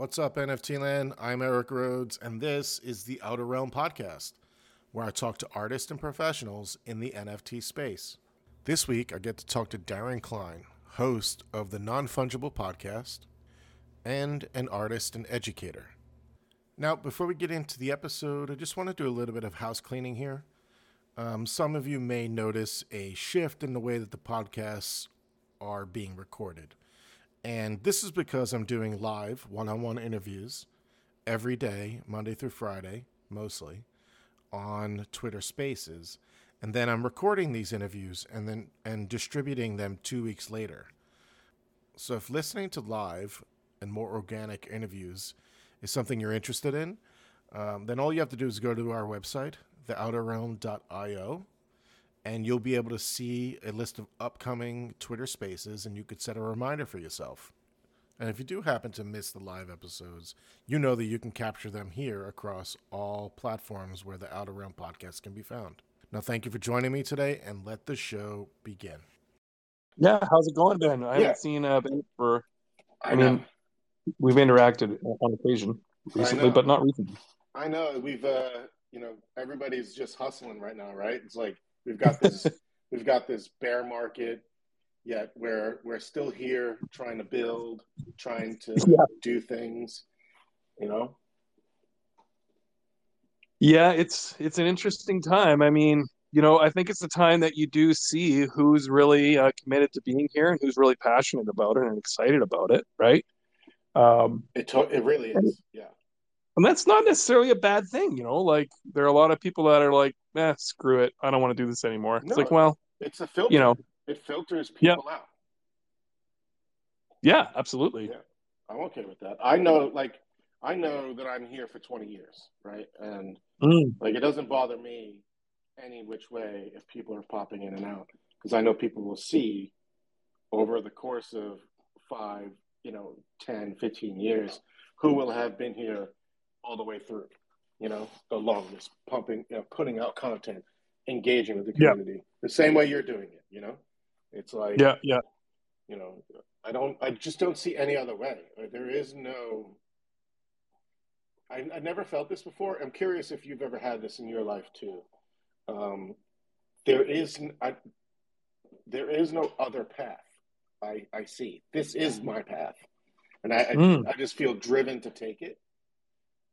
What's up, NFT Land? I'm Eric Rhodes, and this is the Outer Realm Podcast, where I talk to artists and professionals in the NFT space. This week, I get to talk to Darren Kleine, host of the Non Fungible Podcast, and an artist and educator. Now, before we get into the episode, I just want to do a little bit of house cleaning here. Um, some of you may notice a shift in the way that the podcasts are being recorded. And this is because I'm doing live one on one interviews every day, Monday through Friday, mostly, on Twitter Spaces. And then I'm recording these interviews and then and distributing them two weeks later. So if listening to live and more organic interviews is something you're interested in, um, then all you have to do is go to our website, theouterrealm.io, and you'll be able to see a list of upcoming Twitter spaces and you could set a reminder for yourself. And if you do happen to miss the live episodes, you know that you can capture them here across all platforms where the Outer Realm podcast can be found. Now, thank you for joining me today and let the show begin. Yeah, how's it going, Ben? I Yeah. haven't seen uh, Ben for. I, I mean, we've interacted on occasion recently, but not recently. I know we've, uh, you know, everybody's just hustling right now, right? It's like we've got this, we've got this bear market, yet we're we're still here trying to build, trying to Yeah. do things, you know. Yeah, it's it's an interesting time. I mean, you know, I think it's the time that you do see who's really uh, committed to being here and who's really passionate about it and excited about it, right? Um, It to- it really is, yeah. And that's not necessarily a bad thing, you know. Like there are a lot of people that are like, "Eh, screw it, I don't want to do this anymore." It's like, well, It's a filter. you know, it filters Yeah. people out. yeah, absolutely. Yeah. I'm okay with that. I know, like, I know that I'm here for 20 years, right? And Mm, like, it doesn't bother me any which way if people are popping in and out because I know people will see over the course of five, you know, 10, 15 years who will have been here all the way through, you know, the longest, pumping, you know, putting out content, engaging with the Yeah. community the same way you're doing it, you know? It's like, yeah, yeah. you know i don't i just don't see any other way Like, there is no I, I never felt this before i'm curious if you've ever had this in your life too um, there is I, there is no other path i i see this is my path and i I, Mm. I just feel driven to take it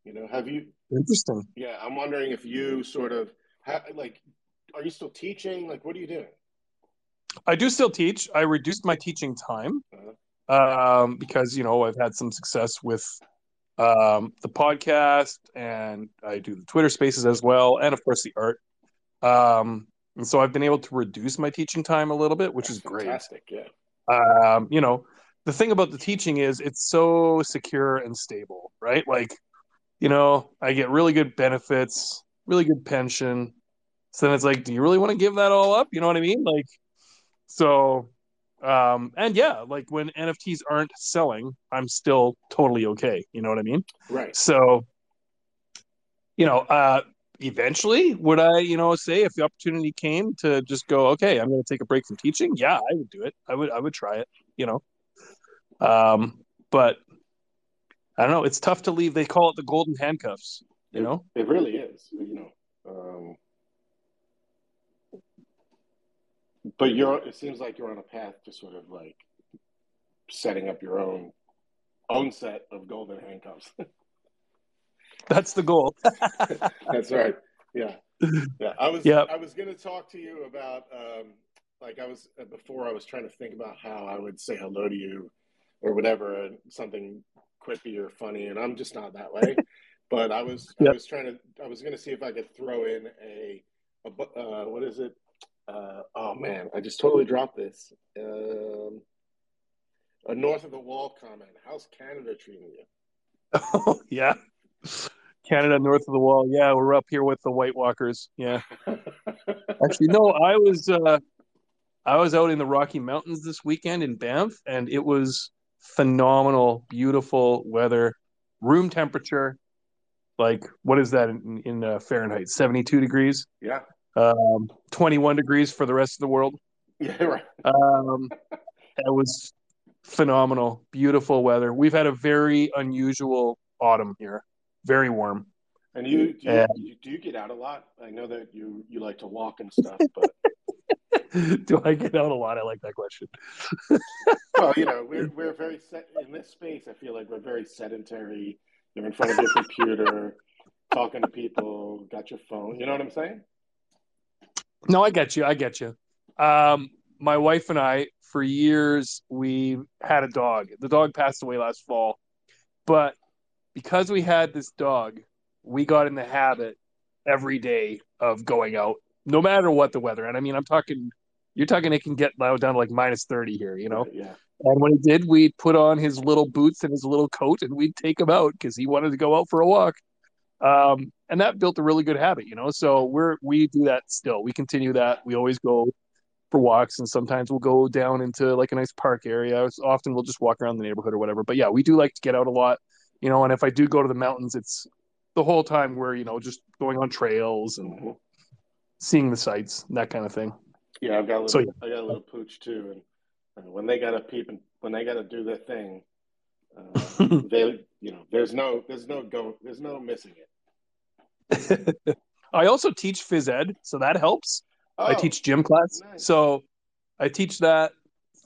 you know have you Interesting. yeah i'm wondering if you sort of ha, like are you still teaching like what are you doing I do still teach. I reduced my teaching time Uh-huh. um, because you know I've had some success with um, the podcast, and I do the Twitter Spaces as well, and of course the art. Um, and so I've been able to reduce my teaching time a little bit, which That's is great. fantastic yeah Um, you know, the thing about the teaching is it's so secure and stable, right? Like, you know, I get really good benefits, really good pension. So then it's like, do you really want to give that all up? You know what I mean? Like, so, um, and yeah, like when NFTs aren't selling, I'm still totally okay. You know what I mean? right So, you know, uh, eventually, would I, you know, say if the opportunity came to just go, okay, I'm going to take a break from teaching? Yeah, I would do it. I would, I would try it. You know, um, but I don't know. It's tough to leave. They call it the golden handcuffs. You know? It really is, you know. Um, but you're. It seems like you're on a path to sort of like setting up your own own set of golden handcuffs. That's the goal. That's right. Yeah, yeah. I was. Yep. I was going to talk to you about. Um, like I was uh, before. I was trying to think about how I would say hello to you, or whatever, and something quippy or funny, and I'm just not that way. but I was. I was trying to. I was going to see if I could throw in a. a uh, what is it? Uh, oh man, I just totally dropped this. Um, a north of the wall comment. How's Canada treating you? Oh yeah. Canada north of the wall. Yeah, we're up here with the White Walkers. Yeah. Actually, no, I was uh I was out in the Rocky Mountains this weekend in Banff and it was phenomenal, beautiful weather, room temperature. Like what is that in, in uh, Fahrenheit? 72 degrees. yeah. Um 21 degrees for the rest of the world. Yeah. Right. Um it was phenomenal, beautiful weather. We've had a very unusual autumn here, very warm. And you do, you, do you get out a lot? I know that you you like to walk and stuff, but Do I get out a lot? I like that question. well, you know, we're we're very set in this space. I feel like we're very sedentary. You're in front of your computer, talking to people, got your phone. You know what I'm saying? No, I get you. I get you. Um, my wife and I, for years, we had a dog. The dog passed away last fall, but because we had this dog, we got in the habit every day of going out, no matter what the weather. And I mean, I'm talking, you're talking, it can get down to like minus 30 here, you know? Yeah. And when he did, we'd put on his little boots and his little coat and we'd take him out because he wanted to go out for a walk. Um, and that built a really good habit, you know. So we're we do that still. We continue that. We always go for walks and sometimes we'll go down into like a nice park area. Often we'll just walk around the neighborhood or whatever. But yeah, we do like to get out a lot, you know, and if I do go to the mountains, it's the whole time we're, you know, just going on trails and Mhm. seeing the sights, that kind of thing. Yeah, I've got a little, So, yeah. I got a little pooch too, and when they got to peep and when they got to do their thing, uh, they, you know, there's no, there's no go, there's no missing it. I also teach phys ed, so that helps. I Oh, teach gym class. nice. So I teach that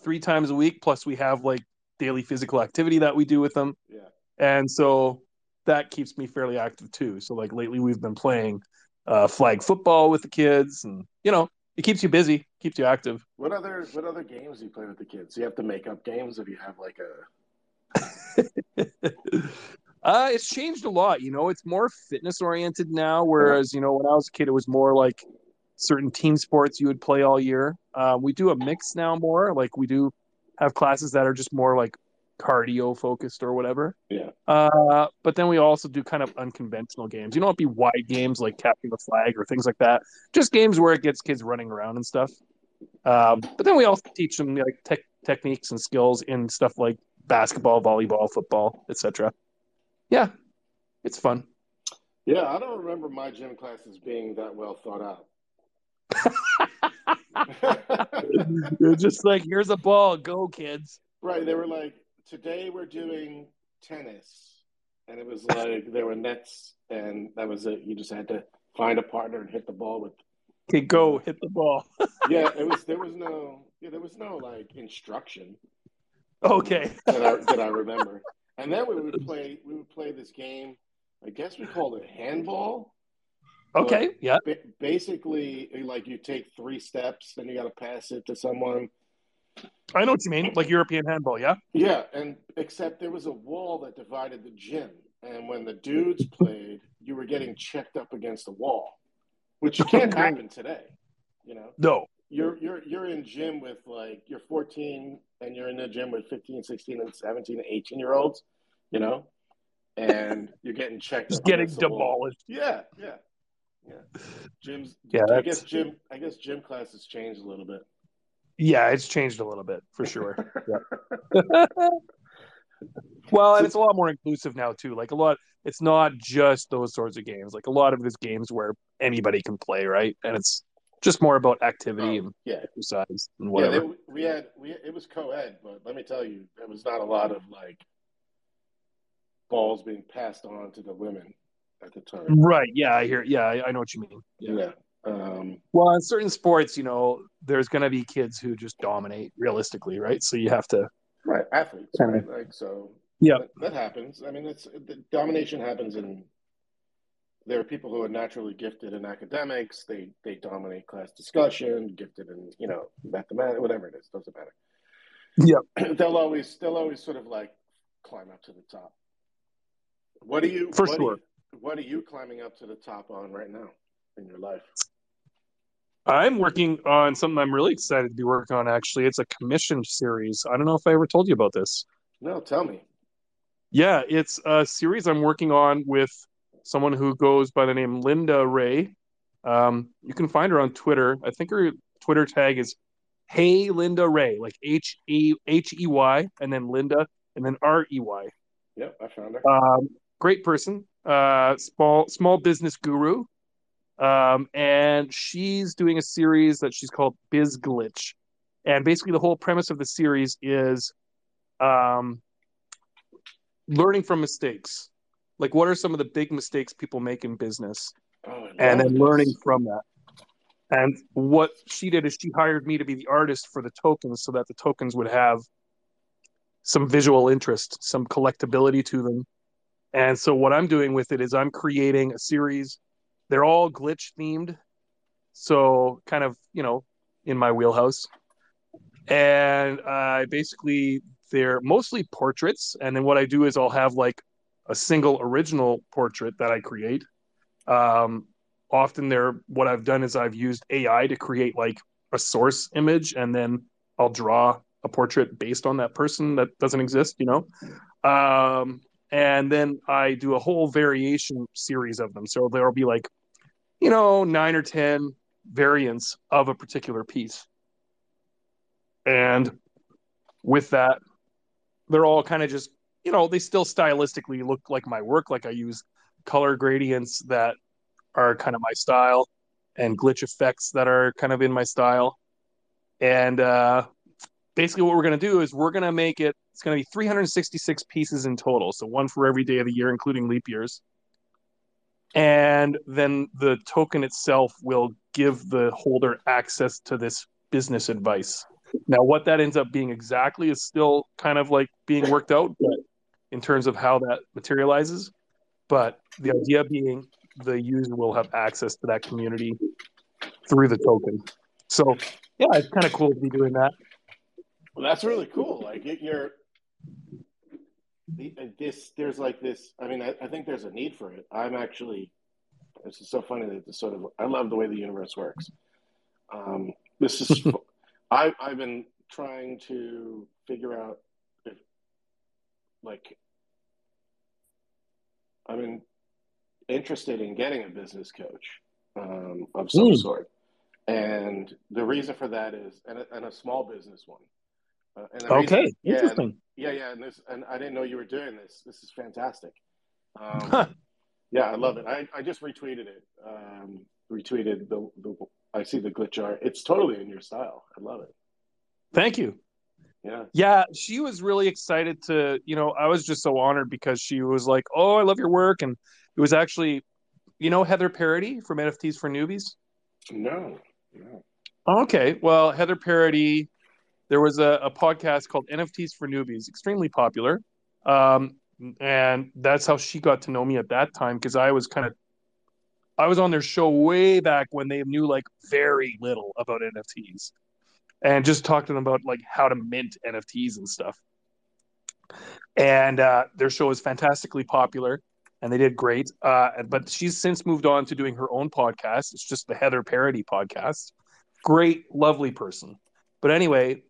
three times a week. Plus, we have like daily physical activity that we do with them. Yeah. And so that keeps me fairly active too. So, like lately, we've been playing uh, flag football with the kids, and you know, it keeps you busy, keeps you active. What other, what other games do you play with the kids? You have to make up games if you have like a. uh, it's changed a lot. You know, it's more fitness oriented now. Whereas, you know, when I was a kid, it was more like certain team sports you would play all year. Uh, we do a mix now more. Like we do have classes that are just more like cardio focused or whatever. Yeah. Uh, but then we also do kind of unconventional games. You don't be wide games like capturing the flag or things like that. Just games where it gets kids running around and stuff. Um, but then we also teach them like tech techniques and skills in stuff like basketball, volleyball, football, etc. Yeah, it's fun. Yeah, I don't remember my gym classes being that well thought out. You're just like, here's a ball, go kids. right, they were like, today we're doing tennis, and it was like there were nets, and that was it. You just had to find a partner and hit the ball with. Okay, go hit the ball. Yeah, it was. There was no. Yeah, there was no like instruction. okay. that I, that I remember. And then we would play we would play this game. I guess we called it handball. Okay. Yeah. Ba- basically, like you take three steps, then you got to pass it to someone. I know what you mean. Like European handball. Yeah. Yeah, and except there was a wall that divided the gym, and when the dudes played, you were getting checked up against the wall, which can't happen today. You know, No. you're you're you're in gym with like you're 14 and you're in the gym with 15 16 and 17 and 18 year olds you know and you're getting checked Just getting against the wall. demolished. yeah yeah yeah gyms Yeah, i guess gym i guess gym class has changed a little bit Yeah, it's changed a little bit for sure. Well, and it's a lot more inclusive now too. Like a lot, it's not just those sorts of games. Like a lot of these games where anybody can play, right? And it's just more about activity Oh, and yeah exercise and yeah whatever. they, we had we it was co-ed but let me tell you there was not a lot of like balls being passed on to the women at the time right? Yeah, I hear. Yeah, I, I know what you mean. Yeah. yeah um Well, in certain sports, you know, there's going to be kids who just dominate realistically, right? So you have to. Right, athletes, Kinda. right? Like so. Yeah. that, that happens. I mean, it's the domination happens in. There are people who are naturally gifted in academics. They they dominate class discussion. Gifted in you know mathematics, whatever it is, doesn't matter. Yeah. they'll always they'll always sort of like climb up to the top. What are you? For what sure. Are you, what are you climbing up to the top on right now in your life? I'm working on something I'm really excited to be working on. Actually, it's a commissioned series. I don't know if I ever told you about this. No, tell me. Yeah, it's a series I'm working on with someone who goes by the name Linda Rey. Um, you can find her on Twitter. I think her Twitter tag is Hey Linda Rey, like H E H E Y, and then Linda, and then R E Y. Yep, I found her. Um, great person, uh, small small business guru, um, and she's doing a series that she's called Biz Glitch, and basically the whole premise of the series is um, learning from mistakes. Like, what are some of the big mistakes people make in business, Oh, and then learning from that. And what she did is she hired me to be the artist for the tokens, so that the tokens would have some visual interest, some collectability to them. And so what I'm doing with it is I'm creating a series. They're all glitch themed, so kind of you know in my wheelhouse. And I basically they're mostly portraits, and then what I do is I'll have like a single original portrait that I create. Um, often they're what I've done is I've used AI to create like a source image, and then I'll draw a portrait based on that person that doesn't exist, you know. Um, and then I do a whole variation series of them. So there'll be like, you know, nine or ten variants of a particular piece. And with that, they're all kind of just, you know, they still stylistically look like my work. Like I use color gradients that are kind of my style and glitch effects that are kind of in my style. And uh, basically, what we're going to do is we're going to make it, it's going to be 366 pieces in total. So one for every day of the year, including leap years. And then the token itself will give the holder access to this business advice. Now, what that ends up being exactly is still kind of like being worked out, but in terms of how that materializes. But the idea being the user will have access to that community through the token. So, yeah, it's kind of cool to be doing that. Well, that's really cool. Like it, you're the, this. There's like this. I mean, I, I think there's a need for it. I'm actually. This is so funny that this sort of. I love the way the universe works. Um, this is. I I've been trying to figure out if, like, I've been interested in getting a business coach um, of some Mm. sort, and the reason for that is, and a, and a small business one. Uh, the reason- Okay, yeah, interesting. yeah, yeah, and this, and I didn't know you were doing this. This is fantastic. Um, Huh. yeah, I love it. I, I just retweeted it. Um, retweeted the, the I see the glitch art. It's totally in your style. I love it. Thank you. Yeah. Yeah, she was really excited to, you know, I was just so honored because she was like, "Oh, I love your work," and it was actually, you know, Heather Parady from NFTs for Newbies. No. No. Okay, well, Heather Parady, there was a, a podcast called NFTs for Newbies, extremely popular, um, and that's how she got to know me at that time because I was kind of, I was on their show way back when they knew like very little about NFTs, and just talked to them about like how to mint NFTs and stuff. And uh, their show is fantastically popular, and they did great. Uh, but she's since moved on to doing her own podcast. It's just the Heather Parady podcast great, lovely person. But anyway,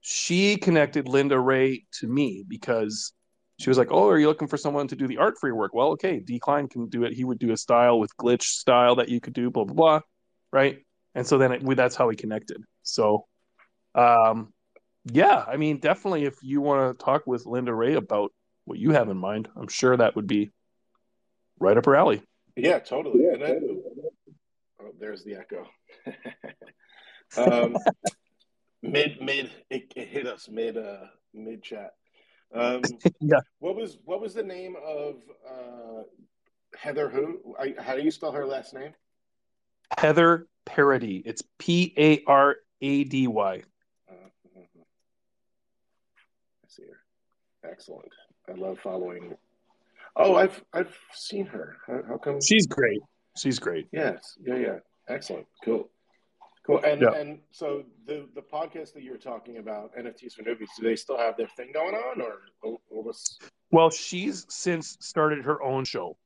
she connected Linda Rey to me because she was like, "Oh, are you looking for someone to do the art for your work?" Well, okay, Decline can do it. He would do a style with glitch style that you could do, blah blah blah, right? And so then it, we, that's how we connected. So, um, yeah, I mean, definitely, if you want to talk with Linda Rey about what you have in mind, I'm sure that would be right up her alley. Yeah, totally. Yeah, oh, there's the echo. um, mid mid it, it hit us mid uh mid chat. Um, Yeah. What was what was the name of uh, Heather? Who? I, how do you spell her last name? Heather Parady. It's P A R A D Y. Uh, I see her. Excellent. I love following. Oh, I've I've seen her. How, how come? She's great. She's great. Yes. Yeah. Yeah. Excellent. Cool. Cool. And Yeah. and so the the podcast that you were talking about, NFTs for newbies, do they still have their thing going on, or, or, was? Well, she's since started her own show.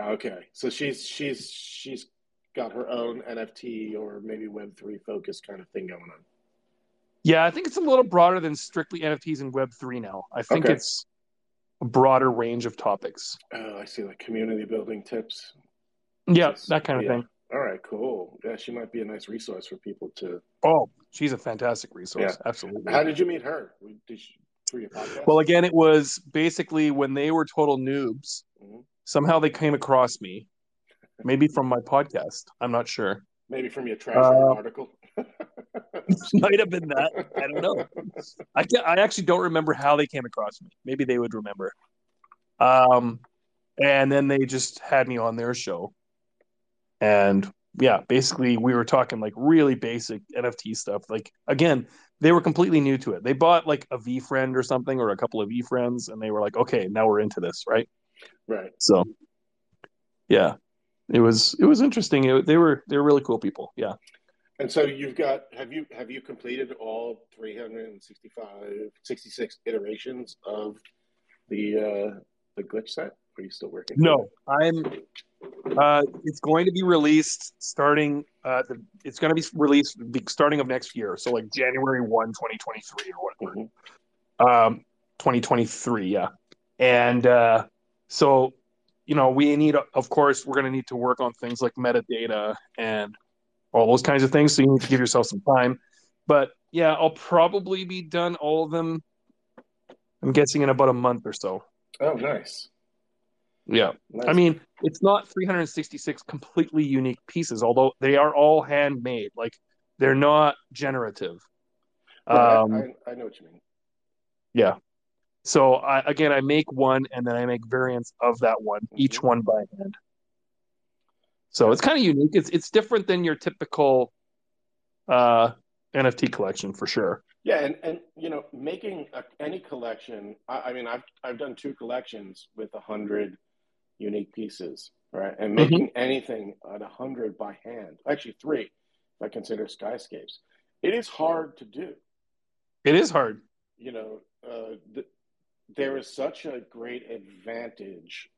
Okay, so she's she's she's got her own NFT or maybe Web three focus kind of thing going on. Yeah, I think it's a little broader than strictly NFTs and Web3 now. I think Okay. it's a broader range of topics. Oh, I see, like community building tips. Yeah, Yes. that kind of Yeah. thing. All right, cool. Yeah, she might be a nice resource for people to. Oh, she's a fantastic resource. Yeah. Absolutely. How did you meet her? Did she, through your podcast? Well, again, it was basically when they were total noobs, Mhm. somehow they came across me. Maybe from my podcast. I'm not sure. maybe from your trash Uh, article. Might have been that. I don't know. I I actually don't remember how they came across me. Maybe they would remember. Um, and then they just had me on their show, and yeah, basically we were talking like really basic NFT stuff. Like again, they were completely new to it. They bought like a VeeFriend or something or a couple of VeeFriends and they were like, okay, now we're into this, right? Right. So, yeah, it was it was interesting. It, they were they were really cool people. Yeah. And so you've got have you have you completed all 365 66 iterations of the uh the glitch set? Are you still working? No, I'm. Uh, it's going to be released starting. Uh, the, it's going to be released the starting of next year, so like January one, 2023 or whatever. Mm-hmm. Um, 2023, yeah. And uh, so, you know, we need, of course, we're going to need to work on things like metadata and all those kinds of things. So you need to give yourself some time. But yeah, I'll probably be done all of them. I'm guessing in about a month or so. Oh, nice. Yeah. Nice. I mean, it's not 366 completely unique pieces, although they are all handmade. Like they're not generative. um, I, I, know what you mean. Yeah. So I, again, I make one and then I make variants of that one, mm-hmm. each one by hand. So it's kind of unique. It's it's different than your typical uh, NFT collection for sure. Yeah, and and you know, making a, any collection. I, I, mean, I've I've done two collections with a hundred unique pieces, right? And mm-hmm. making mm-hmm. anything at a hundred by hand, actually three, if I consider skyscapes, it is hard to do. It is hard. You know, uh, the, there is such a great advantage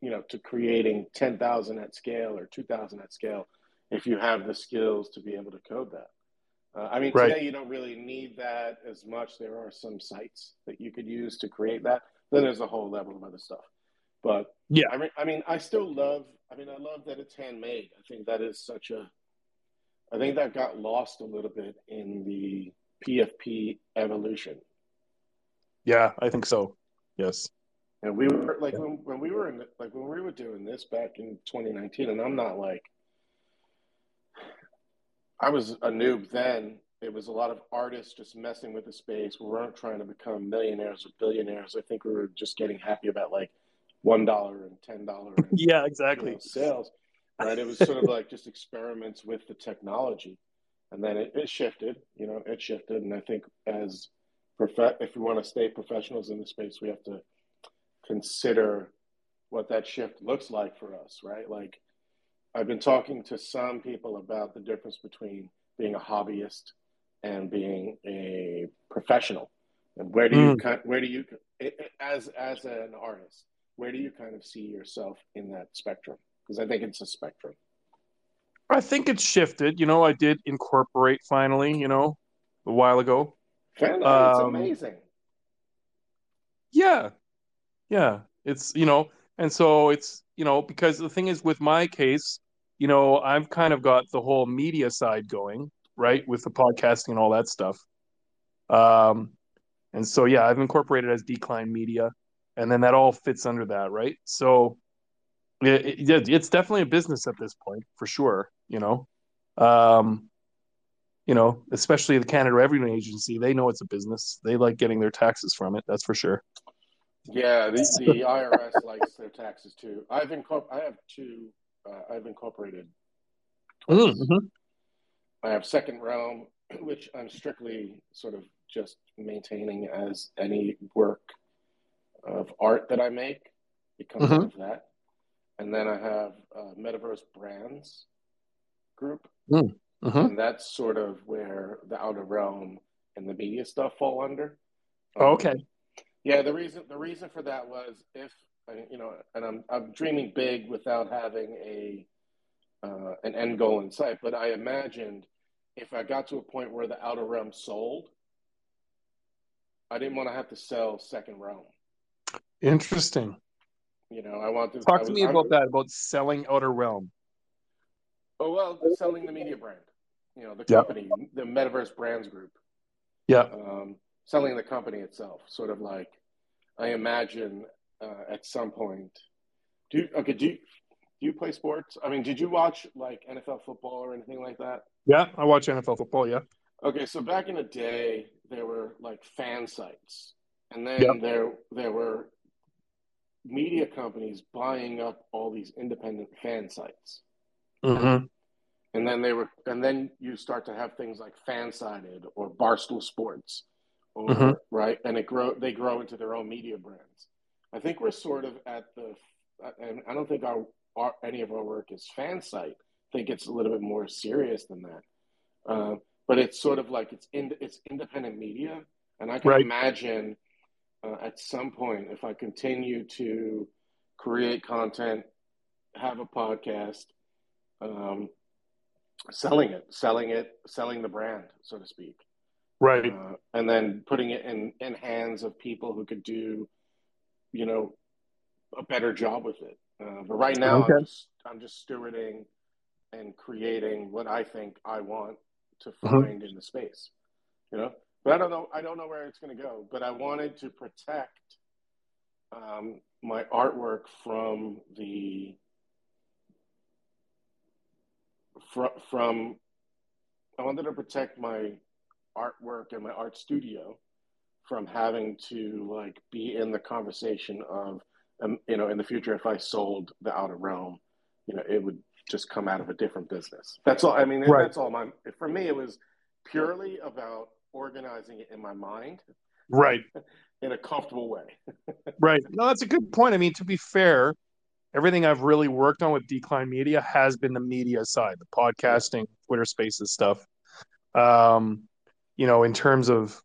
you know to creating 10,000 at scale or 2,000 at scale if you have the skills to be able to code that. Uh, I mean, right. today you don't really need that as much. There are some sites that you could use to create that. Then there's a whole level of other stuff. But yeah, I mean, I mean, I still love. I mean, I love that it's handmade. I think that is such a. I think that got lost a little bit in the PFP evolution. Yeah, I think so. Yes. And we were like when, when we were in like when we were doing this back in 2019, and I'm not like I was a noob then. It was a lot of artists just messing with the space. We weren't trying to become millionaires or billionaires. I think we were just getting happy about like one dollar and ten dollar. yeah, exactly. You know, sales, right? It was sort of like just experiments with the technology, and then it, it shifted. You know, it shifted, and I think as prof- if we want to stay professionals in the space, we have to consider what that shift looks like for us, right? Like, I've been talking to some people about the difference between being a hobbyist and being a professional. And where do you mm. where do you as as an artist, where do you kind of see yourself in that spectrum? Because I think it's a spectrum. I think it's shifted. You know, I did incorporate finally. You know, a while ago. Fan um, it's amazing. Yeah, yeah, it's you know, and so it's you know because the thing is with my case, you know, I've kind of got the whole media side going right with the podcasting and all that stuff. Um, and so yeah, I've incorporated as Decline Media, and then that all fits under that, right? So it, it, it's definitely a business at this point for sure. You know, um, you know, especially the Canada Revenue Agency, they know it's a business. They like getting their taxes from it. That's for sure. Yeah, the, the IRS likes their taxes too. I've incorpor- I have two. Uh, I've incorporated. Mm-hmm. I have Second Realm, which I'm strictly sort of just maintaining as any work of art that I make. becomes mm-hmm. of that, and then I have uh, Metaverse Brands Group, mm-hmm. and that's sort of where the Outer Realm and the media stuff fall under. Um, okay. Yeah, the reason the reason for that was if you know, and I'm I'm dreaming big without having a uh, an end goal in sight. But I imagined if I got to a point where the outer realm sold, I didn't want to have to sell second realm. Interesting. You know, I want to talk to me about that about selling outer realm. Oh well, selling the media brand. You know, the company, yep. the Metaverse Brands Group. Yeah. Um, selling the company itself, sort of like I imagine uh, at some point. Do you, okay? Do you, do you play sports? I mean, did you watch like NFL football or anything like that? Yeah, I watch NFL football. Yeah. Okay, so back in the day, there were like fan sites, and then Yep. there there were media companies buying up all these independent fan sites, Mm-hmm. and then they were, and then you start to have things like Fansided or Barstool Sports, or Mhm. right, and it grow they grow into their own media brands. I think we're sort of at the, and I don't think our, our any of our work is fan site. Think it's a little bit more serious than that. Uh, but it's sort of like it's in, it's independent media, and I can Right. imagine uh, at some point if I continue to create content, have a podcast, um, selling it, selling it, selling the brand, so to speak, Right. uh, and then putting it in in hands of people who could do, you know, a better job with it. Uh, but right now, Okay. I'm just I'm just stewarding and creating what I think I want to Mhm. find in the space, you know. But I don't know. I don't know where it's going to go. But I wanted to protect um, my artwork from the from from. I wanted to protect my artwork and my art studio from having to like be in the conversation of um, you know in the future if i sold the outer realm you know it would just come out of a different business that's all i mean Right. that's all my for me it was purely about organizing it in my mind Right. in a comfortable way Right. No, that's a good point. I mean, to be fair, everything I've really worked on with Decline Media has been the media side, the podcasting, Twitter Spaces stuff. Um, you know, in terms of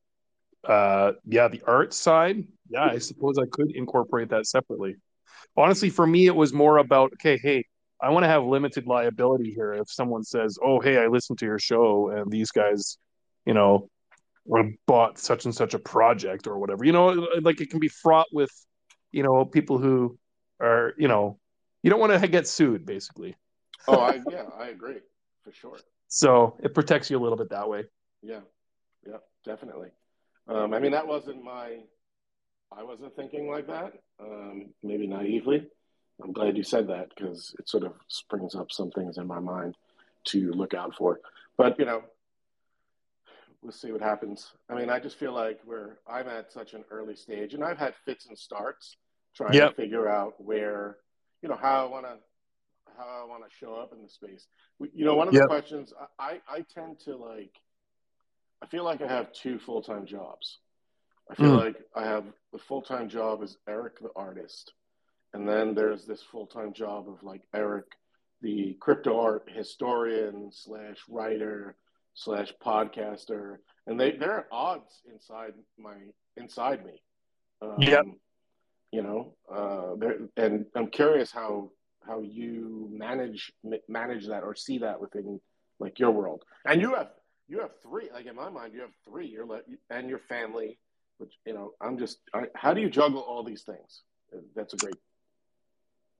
uh yeah, the art side, yeah, I suppose I could incorporate that separately. Honestly, for me it was more about, okay, hey, I want to have limited liability here if someone says, "Oh, hey, I listened to your show and these guys, you know, bought such and such a project or whatever. You know, like it can be fraught with, you know, people who are, you know, you don't want to get sued, basically. oh i yeah i agree for sure So it protects you a little bit that way. yeah yeah definitely um, i mean that wasn't my i wasn't thinking like that um, maybe naively i'm glad you said that because it sort of springs up some things in my mind to look out for but you know we'll see what happens i mean i just feel like we're i'm at such an early stage and i've had fits and starts trying Yep. to figure out where you know how i want to how i want to show up in the space We- you know one of the Yep. questions I, I i tend to like i feel like i have two full-time jobs i feel Mm. like i have the full-time job is eric the artist and then there's this full-time job of like eric the crypto art historian slash writer slash podcaster. And they there are odds inside my inside me. Um, Yep. you know uh and i'm curious how how you manage manage that or see that within like your world. And you have you have three like in my mind you have three you're like and your family which you know i'm just I, how do you juggle all these things? That's a great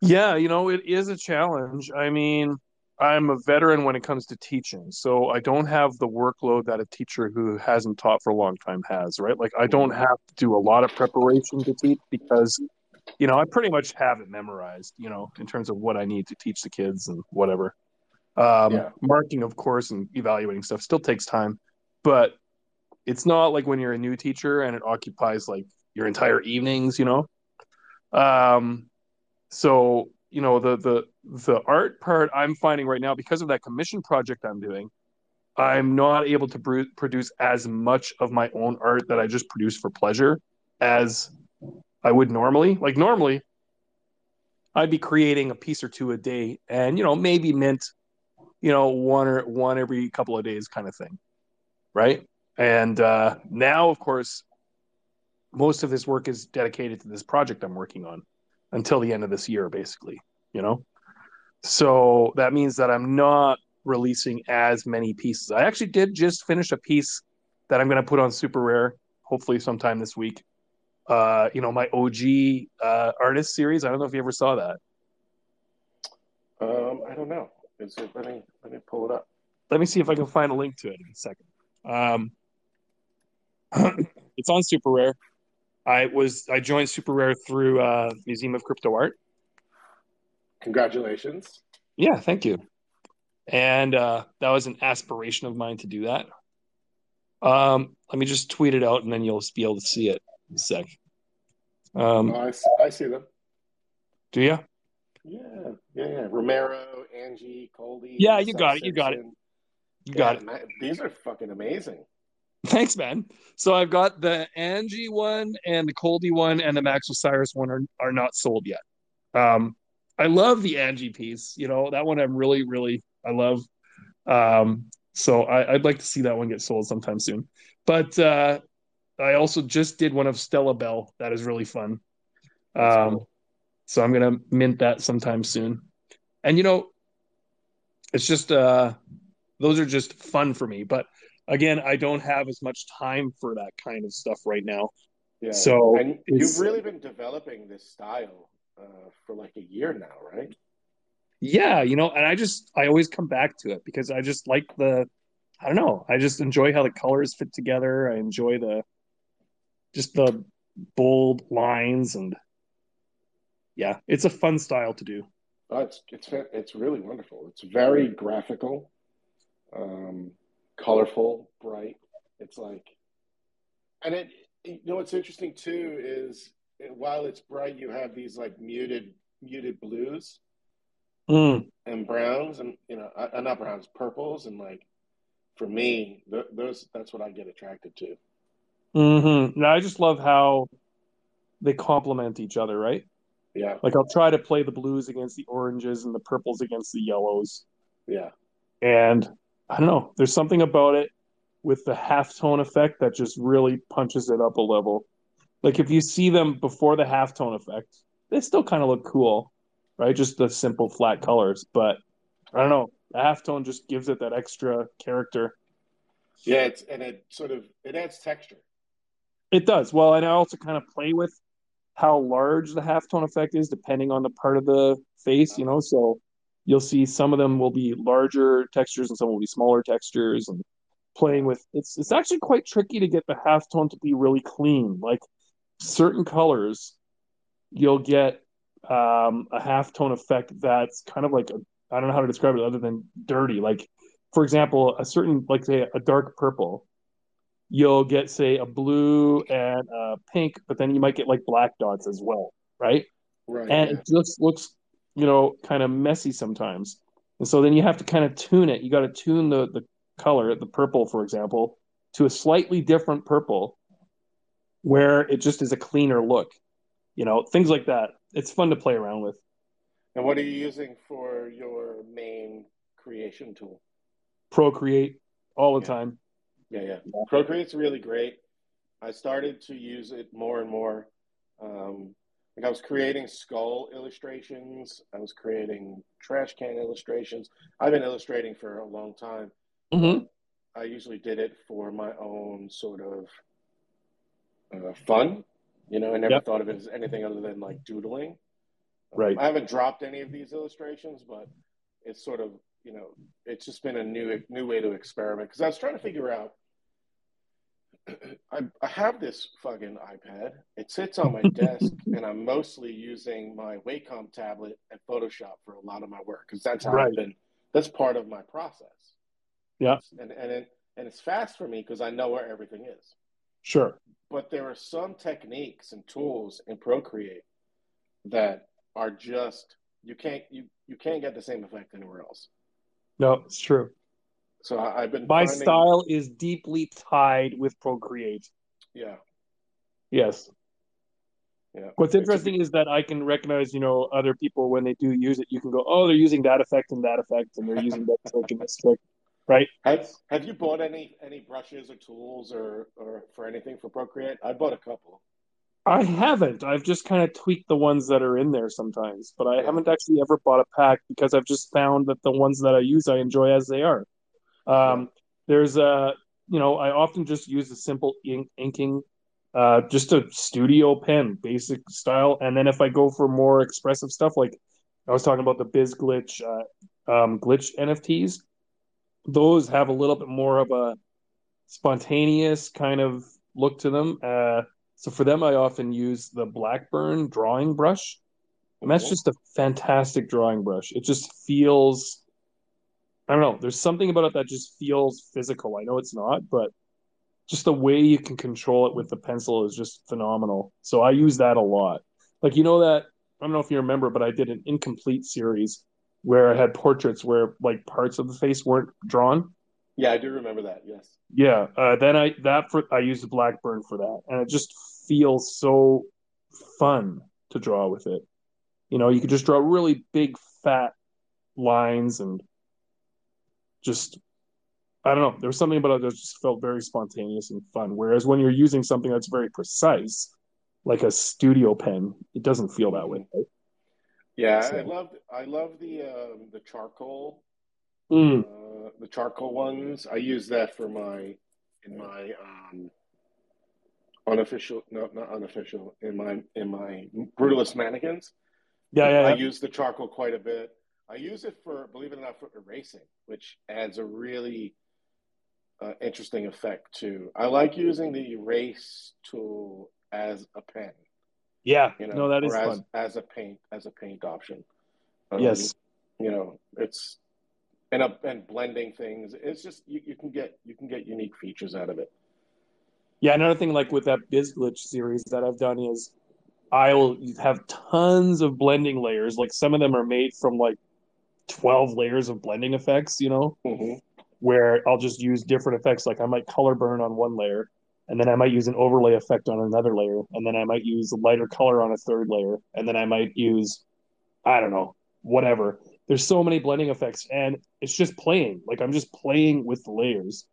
Yeah, you know, it is a challenge. I mean, I'm a veteran when it comes to teaching, so I don't have the workload that a teacher who hasn't taught for a long time has, right? Like, I don't have to do a lot of preparation to teach because, you know, I pretty much have it memorized, you know, in terms of what I need to teach the kids and whatever. Um, Yeah. Marking, of course, and evaluating stuff still takes time, but it's not like when you're a new teacher and it occupies like your entire evenings, you know. Um, so you know the the the art part i'm finding right now because of that commission project i'm doing i'm not able to bru- produce as much of my own art that i just produce for pleasure as i would normally. Like normally i'd be creating a piece or two a day and you know maybe mint you know one or one every couple of days kind of thing right? And uh now of course most of this work is dedicated to this project i'm working on until the end of this year, basically, you know? So that means that I'm not releasing as many pieces. I actually did just finish a piece that I'm going to put on Super Rare, hopefully sometime this week. Uh, you know, my OG uh, artist series. I don't know if you ever saw that. um i don't know is it let me let me pull it up Let me see if I can find a link to it in a second. Um, it's on Super Rare. I was I joined Super Rare through uh, Museum of Crypto Art, Congratulations. Yeah, thank you. And uh, that was an aspiration of mine to do that. Um, let me just tweet it out and then you'll be able to see it in a sec. Um, Oh, I, see, I see them. do you? Yeah, yeah, yeah. Romero, Angie, Coldie. Yeah, you got it, you got it. You got Yeah, it. these are fucking amazing. Thanks, man. So I've got the Angie one and the Coldie one and the Max Osiris one are, are not sold yet. Um, I love the Angie piece. You know, that one I'm really, really, I love. Um, so I, I'd like to see that one get sold sometime soon. But uh, I also just did one of Stellabelle. That is really fun. Um, cool. so I'm gonna mint that sometime soon. And you know, it's just uh those are just fun for me. But again, I don't have as much time for that kind of stuff right now. Yeah. So and you've really been developing this style uh, for like a year now, right? Yeah, you know, and I just I always come back to it because I just like the I don't know, I just enjoy how the colors fit together. I enjoy the just the bold lines and yeah, it's a fun style to do. Oh, it's it's it's really wonderful. It's very graphical, um, colorful, bright. It's like, and it you know what's interesting too is while it's bright, you have these like muted muted blues Mm. and browns, and you know, uh, not browns, purples, and like for me, th- those that's what I get attracted to. Mm-hmm. Now I just love how they complement each other, right? Yeah, Like I'll try to play the blues against the oranges and the purples against the yellows. yeah, And I don't know, there's something about it with the halftone effect that just really punches it up a level. Like if you see them before the halftone effect, they still kind of look cool, right? Just the simple flat colors. But I don't know, the halftone just gives it that extra character. yeah. It's and it sort of it adds texture. It does. Well, and I also kind of play with how large the halftone effect is depending on the part of the face, you know. So you'll see some of them will be larger textures and some will be smaller textures and playing with it's it's actually quite tricky to get the halftone to be really clean. Like certain colors, you'll get um, a halftone effect that's kind of like a, I don't know how to describe it other than dirty. Like for example, a certain like say a dark purple you'll get say a blue and a pink, but then you might get like black dots as well, right? Right. And yeah. it just looks, you know, kind of messy sometimes. And so then you have to kind of tune it. You got to tune the the color, the purple, for example, to a slightly different purple, where it just is a cleaner look. You know, things like that. It's fun to play around with. And what are you using for your main creation tool? Procreate all the Yeah. time. Yeah, yeah. Procreate's really great. I started to use it more and more. Um, like I was creating skull illustrations. I was creating trash can illustrations. I've been illustrating for a long time. Mm-hmm. I usually did it for my own sort of uh, fun. You know, I never Yep. thought of it as anything other than like doodling. Um, Right. I haven't dropped any of these illustrations, but it's sort of you know it's just been a new new way to experiment because I was trying to figure out. I, I have this fucking iPad. It sits on my desk, and I'm mostly using my Wacom tablet and Photoshop for a lot of my work because that's how Right. I've been. That's part of my process. Yeah. and and it, and it's fast for me because I know where everything is. Sure. But there are some techniques and tools in Procreate that are just you can't you you can't get the same effect anywhere else. No, it's true. So I, I've been My finding, style is deeply tied with Procreate. Yeah, Yes. yeah. What's interesting is that I can recognize, you know, other people when they do use it. You can go, oh, they're using that effect and that effect, and they're using that trick and this trick, right? Have Have you bought any any brushes or tools or or for anything for Procreate? I bought a couple. I haven't. I've just kind of tweaked the ones that are in there sometimes, but I Yeah. haven't actually ever bought a pack because I've just found that the ones that I use I enjoy as they are. Um, There's a, you know, I often just use a simple ink, inking, uh, just a studio pen, basic style, and then if I go for more expressive stuff, like I was talking about the Biz Glitch, uh, um, glitch NFTs, those have a little bit more of a spontaneous kind of look to them. Uh, so for them, I often use the Blackburn drawing brush. And that's just a fantastic drawing brush. It just feels I don't know, there's something about it that just feels physical. I know it's not, but just the way you can control it with the pencil is just phenomenal. So I use that a lot. Like you know that I don't know if you remember, but I did an incomplete series where I had portraits where like parts of the face weren't drawn. Yeah, I do remember that. Yes. Yeah. Uh, then I that for I used Blackburn for that, and it just feels so fun to draw with it. You know, you could just draw really big, fat lines and just I don't know. There was something about it that just felt very spontaneous and fun. Whereas when you're using something that's very precise, like a studio pen, it doesn't feel that way. Right? Yeah, so. I love I love the um, the charcoal, mm. uh, the charcoal ones. I use that for my in my um, unofficial, no, not unofficial, in my in my brutalist mannequins. Yeah, yeah, yeah. I use the charcoal quite a bit. I use it for, believe it or not, for erasing, which adds a really uh, interesting effect too. I like using the erase tool as a pen. Yeah, you know, no, that is as, fun as a paint as a paint option. Um, yes, you know it's and a, and blending things. It's just you, you can get you can get unique features out of it. Yeah, another thing like with that BizGlitch series that I've done is I'll have tons of blending layers. Like some of them are made from like 12 layers of blending effects, you know, mm-hmm. where I'll just use different effects. Like I might color burn on one layer, and then I might use an overlay effect on another layer, and then I might use a lighter color on a third layer, and then I might use, I don't know, whatever. There's so many blending effects, and it's just playing. Like I'm just playing with the layers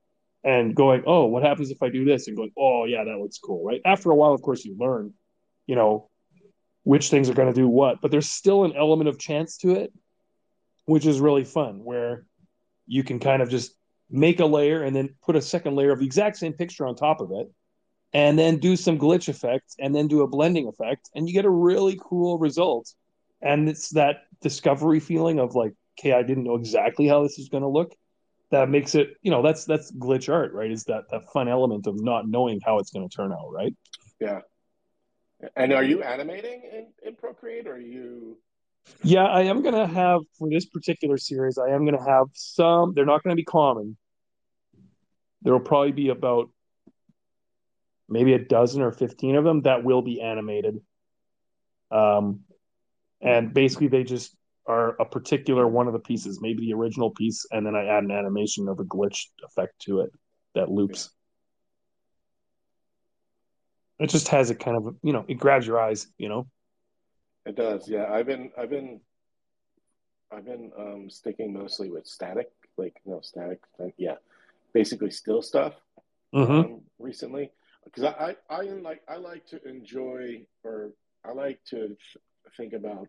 and going, oh, what happens if I do this? And going, oh, yeah, that looks cool, right? After a while, of course, you learn, you know, which things are going to do what, but there's still an element of chance to it which is really fun where you can kind of just make a layer and then put a second layer of the exact same picture on top of it and then do some glitch effect and then do a blending effect and you get a really cool result. And it's that discovery feeling of like okay i didn't know exactly how this is going to look that makes it you know that's that's glitch art right? Is that that fun element of not knowing how it's going to turn out right? Yeah. And are you animating in, in procreate or are you yeah, I am gonna have for this particular series. I am gonna have some. They're not gonna be common. There will probably be about maybe a dozen or fifteen of them that will be animated. Um, and basically they just are a particular one of the pieces, maybe the original piece, and then I add an animation of a glitch effect to it that loops. It just has a kind of you know it grabs your eyes, you know. It does, yeah. I've been, I've been, I've been um, sticking mostly with static, like no static, yeah, basically still stuff mm-hmm. um, recently because I, I, I like, I like to enjoy or I like to think about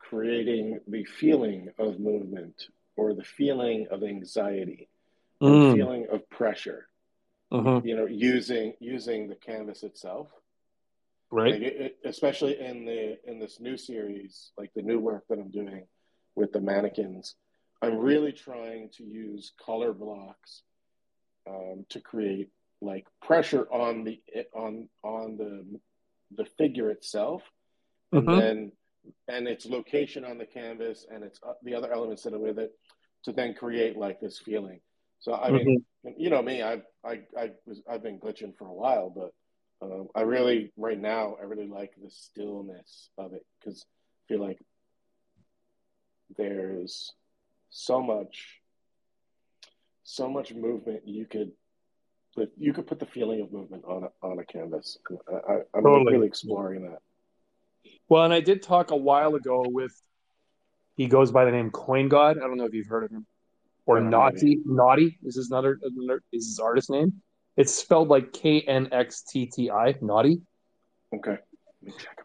creating the feeling of movement or the feeling of anxiety, mm. the feeling of pressure. Mm-hmm. You know, using using the canvas itself right? Like it, especially in the in this new series, like the new work that I'm doing with the mannequins, I'm really trying to use color blocks um, to create like pressure on the on on the the figure itself, and mm-hmm. then and its location on the canvas and its uh, the other elements that are with it to then create like this feeling. So I mean, mm-hmm. you know me, I I I was I've been glitching for a while, but um, I really, right now, I really like the stillness of it because I feel like there's so much, so much movement you could, but you could put the feeling of movement on a, on a canvas. I, am totally. really exploring that. Well, and I did talk a while ago with, he goes by the name Coin God. I don't know if you've heard of him, or Naughty. Naughty This is his another is his artist name. It's spelled like K N X T T I, naughty. Okay.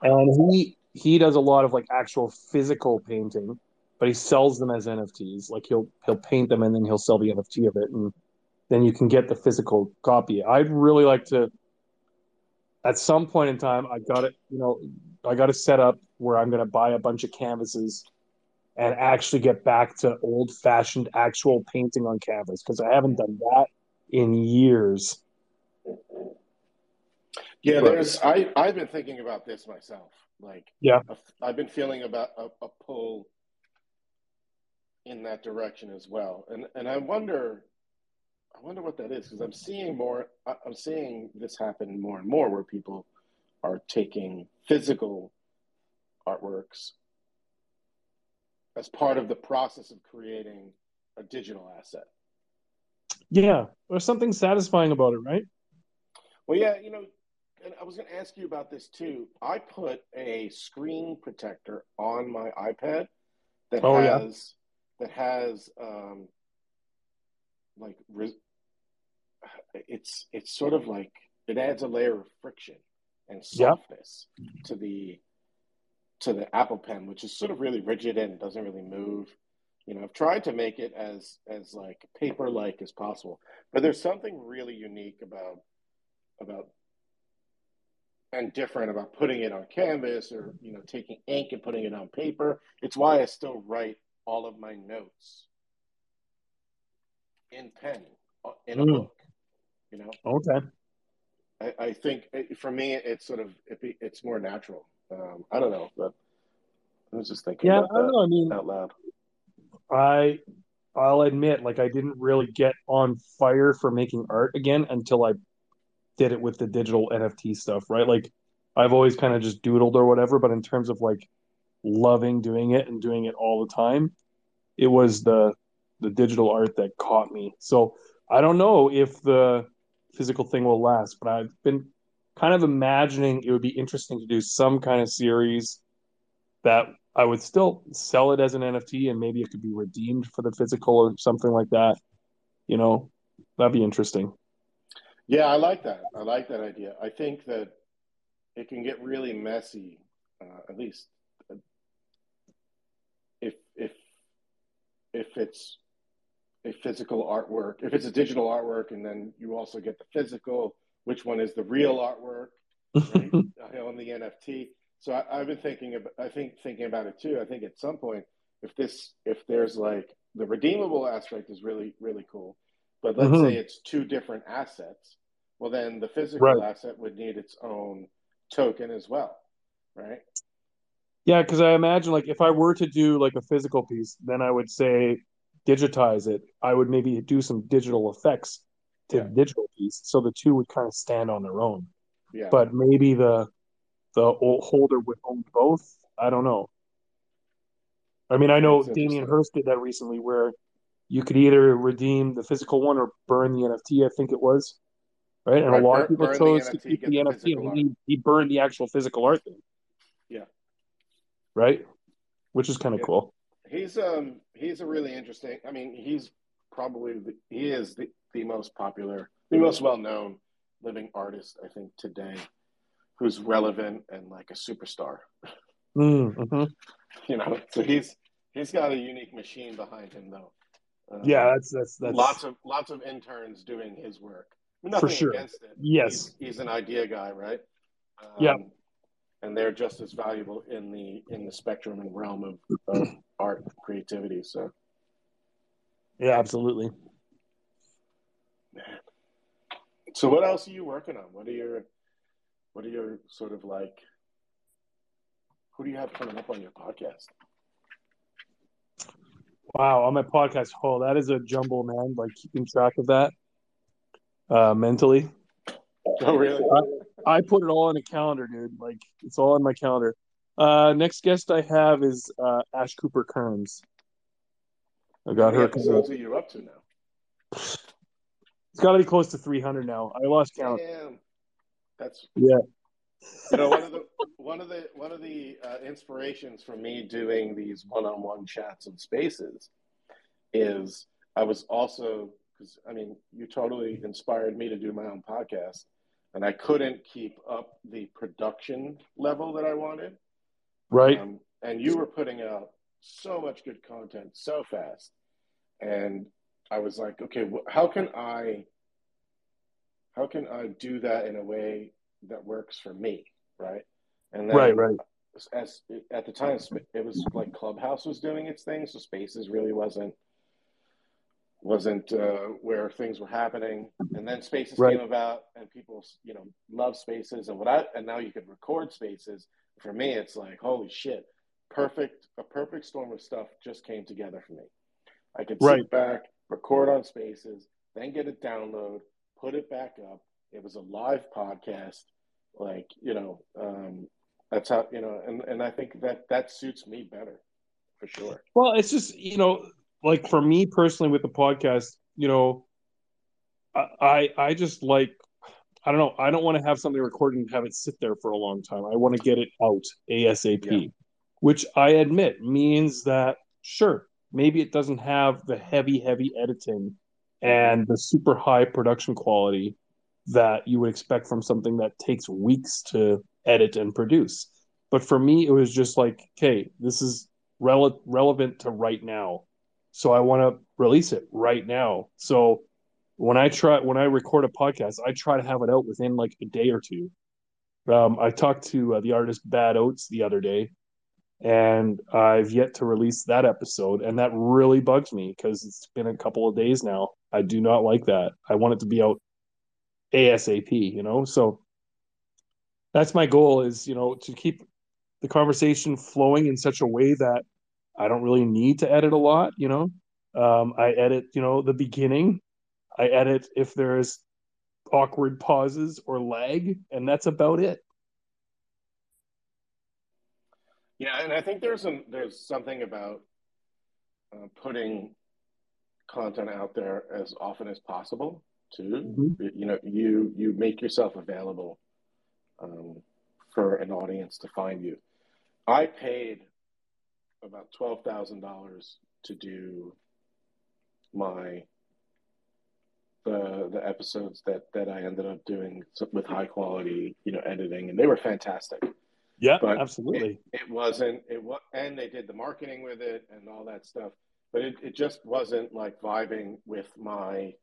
And he he does a lot of like actual physical painting, but he sells them as NFTs. Like he'll he'll paint them and then he'll sell the NFT of it, and then you can get the physical copy. I'd really like to. At some point in time, I got it. You know, I got to set up where I'm going to buy a bunch of canvases and actually get back to old fashioned actual painting on canvas because I haven't done that in years. Yeah, But- there's. I I've been thinking about this myself. Like, Yeah. I've been feeling about a, a pull in that direction as well, and and I wonder, I wonder what that is because I'm seeing more. I'm seeing this happen more and more where people are taking physical artworks as part of the process of creating a digital asset. Yeah, there's something satisfying about it, right? Well, yeah, you know, and I was going to ask you about this too. I put a screen protector on my iPad that Oh, yeah. has that has um, like it's it's sort of like it adds a layer of friction and Yeah. softness to the to the Apple Pen, which is sort of really rigid and doesn't really move. You know, I've tried to make it as as like paper like as possible, but there's something really unique about about and different about putting it on canvas or you know taking ink and putting it on paper. It's why I still write all of my notes in pen uh, in a Mm. book. You know, Okay. I, I think it, for me it's sort of it be, it's more natural. Um, I don't know, but I was just thinking Yeah, I don't that know. I mean, out loud. I I'll admit, like I didn't really get on fire for making art again until I did it with the digital NFT stuff, right? Like I've always kind of just doodled or whatever, but in terms of like loving doing it and doing it all the time, it was the the digital art that caught me. So I don't know if the physical thing will last, but I've been kind of imagining it would be interesting to do some kind of series that I would still sell it as an NFT and maybe it could be redeemed for the physical or something like that. You know, that'd be interesting. Yeah, I like that. I like that idea. I think that it can get really messy, uh, at least uh, if if if it's a physical artwork, if it's a digital artwork, and then you also get the physical, which one is the real artwork, right? on the NFT. So I, I've been thinking about, I think thinking about it too. I think at some point, if this, if there's like the redeemable aspect is really really cool, but let's Mhm. say it's two different assets, well then the physical Right. asset would need its own token as well, right? Yeah, because I imagine like if I were to do like a physical piece, then I would say digitize it. I would maybe do some digital effects to Yeah. the digital piece, so the two would kind of stand on their own. Yeah. But maybe the the holder would own both. I don't know. I mean, I know Damien. Hirst did that recently, where you could either redeem the physical one or burn the NFT. I think it was right, and Right, a lot burn- of people chose to keep the the NFT, and he, he burned the actual physical art thing. Yeah. Right, which is kind of Yeah. cool. He's um he's a really interesting. I mean, he's probably the, he is the, the most popular, the most well known living artist I think today, who's relevant and like a superstar. Mm-hmm. You know, so he's he's got a unique machine behind him though. Um, Yeah, that's that's that's lots of lots of interns doing his work. Nothing sure. against it. Yes. he's, he's an idea guy, right? Um, Yeah. and they're just as valuable in the in the spectrum and realm of, of art and creativity. So. yeah, absolutely. So what else are you working on? What are your what are your sort of like who do you have coming up on your podcast? Wow, on my podcast, oh, that is a jumble, man. Like keeping track of that uh, mentally. Oh really? I put it all in a calendar, dude. Like it's all in my calendar. Uh, next guest I have is uh, Ash Cooper Kearns. I got How her. episodes are you up to now? It's got to be close to 300 now. I lost count. Damn. That's Yeah. You know, one of the one of the one of the uh, inspirations for me doing these one-on-one chats and spaces is I was also because I mean you totally inspired me to do my own podcast, and I couldn't keep up the production level that I wanted. Right. Um, and you were putting out so much good content so fast. And I was like, okay, wh- how can I, how can I do that in a way that works for me? Right. And then Right, right. as at the time, it was like Clubhouse was doing its thing. So spaces really wasn't, wasn't uh, where things were happening. And then Spaces Right. came about, and people, you know, love Spaces. And what I and now you can record Spaces. For me, it's like holy shit, perfect a perfect storm of stuff just came together for me. I could Right. sit back, record on Spaces, then get it download, put it back up. It was a live podcast, like you know. Um, that's how you know, and, and I think that that suits me better, for sure. Well, it's just you know, like for me personally with the podcast, you know, I I, just like I don't know. I don't want to have something recorded and have it sit there for a long time. I want to get it out ASAP, Yeah. which I admit means that sure, maybe it doesn't have the heavy, heavy editing and the super high production quality that you would expect from something that takes weeks to edit and produce. But for me, it was just like, okay, this is rele- relevant to right now. So I want to release it right now. So when I try, when I record a podcast, I try to have it out within like a day or two. Um, I talked to uh, the artist Bad Oats the other day, and I've yet to release that episode, and that really bugs me because it's been a couple of days now. I do not like that. I want it to be out ASAP, you know. So that's my goal is, you know, to keep the conversation flowing in such a way that I don't really need to edit a lot, you know. Um, I edit, you know, the beginning. I edit if there's awkward pauses or lag, and that's about it. Yeah, and I think there's some there's something about uh, putting content out there as often as possible too. Mhm. You know, you you make yourself available um, for an audience to find you. I paid about twelve thousand dollars to do my the the episodes that that I ended up doing with high quality, you know, editing, and they were fantastic Yeah, But absolutely. it wasn't it was and they did the marketing with it and all that stuff but it, it just wasn't like vibing with my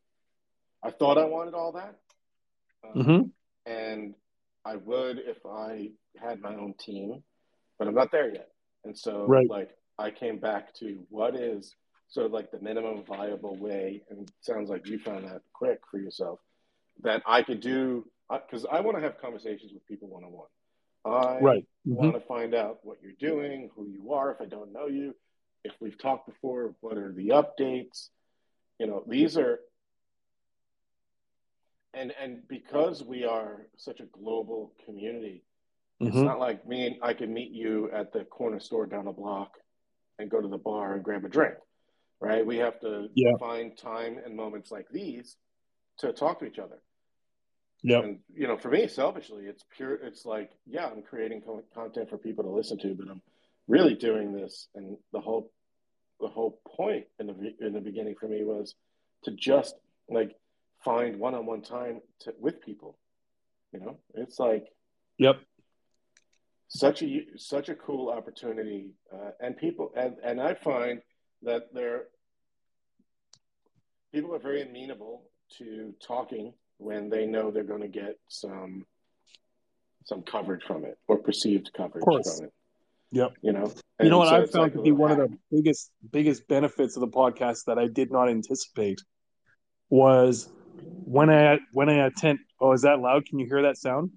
i thought i wanted all that um, Mhm. and i would if i had my own team but i'm not there yet and so Right. like i came back to what is sort of like the minimum viable way and it sounds like you found that quick for yourself that i could do because i want to have conversations with people one-on-one i Right. Mhm. want to find out what you're doing, who you are, if I don't know you, if we've talked before, what are the updates? You know, these are and and because we are such a global community, it's Mhm. not like me and I can meet you at the corner store down the block and go to the bar and grab a drink. Right? We have to Yeah. find time and moments like these to talk to each other. Yep. And you know, for me, selfishly, it's pure. It's like, yeah, I'm creating co- content for people to listen to, but I'm really doing this, and the whole, the whole point in the in the beginning for me was to just like find one-on-one time to, with people. You know, it's like Yep. such a such a cool opportunity, uh, and people, and and I find that there, people are very amenable to talking when they know they're going to get some some coverage from it or perceived coverage from it. Yep. You know, You know what so I've found like to be one of the biggest biggest benefits of the podcast that I did not anticipate was when I when I attend. Oh, is that loud? Can you hear that sound?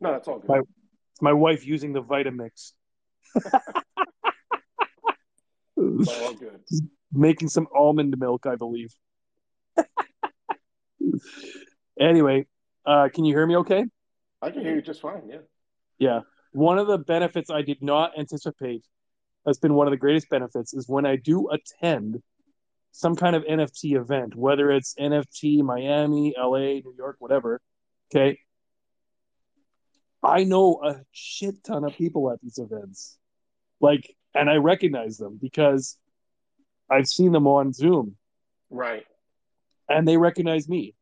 No, it's all good. My- It's my wife using the Vitamix, It's all good. making some almond milk, I believe. anyway, uh, can you hear me? Okay. I can hear you just fine. Yeah. Yeah. One of the benefits I did not anticipate has been one of the greatest benefits is when I do attend some kind of NFT event, whether it's NFT Miami, LA, New York, whatever. Okay. I know a shit ton of people at these events. Like, and I recognize them because I've seen them on Zoom Right. and they recognize me.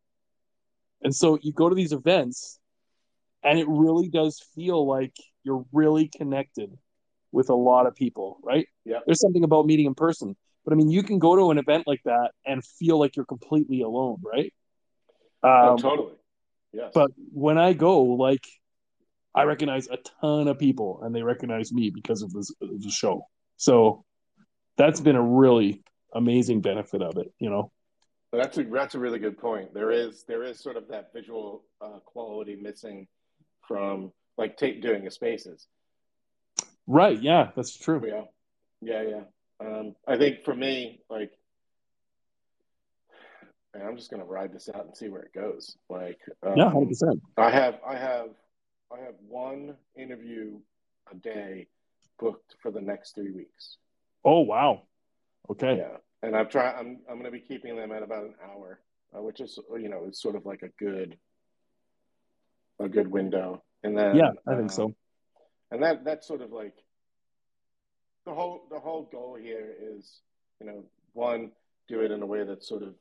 And so you go to these events and it really does feel like you're really connected with a lot of people, right? Yeah. There's something about meeting in person. But I mean, you can go to an event like that and feel like you're completely alone, right? oh, Um, totally. Yes. but when I go, like, I recognize a ton of people and they recognize me because of this of the show. So that's been a really amazing benefit of it, you know? That's a that's a really good point. There is there is sort of that visual uh, quality missing from like tape doing a spaces. Right. Yeah, that's true. Yeah, yeah, yeah. Um, I think for me, like, I'm just gonna ride this out and see where it goes. Like, um, yeah, hundred percent. I have I have I have one interview a day booked for the next three weeks. Oh wow. Okay. Yeah, and I'm trying. I'm I'm going to be keeping them at about an hour, uh, which is you know is sort of like a good a good window. And then yeah, I think uh, so. And that that's sort of like the whole the whole goal here is you know one do it in a way that's sort of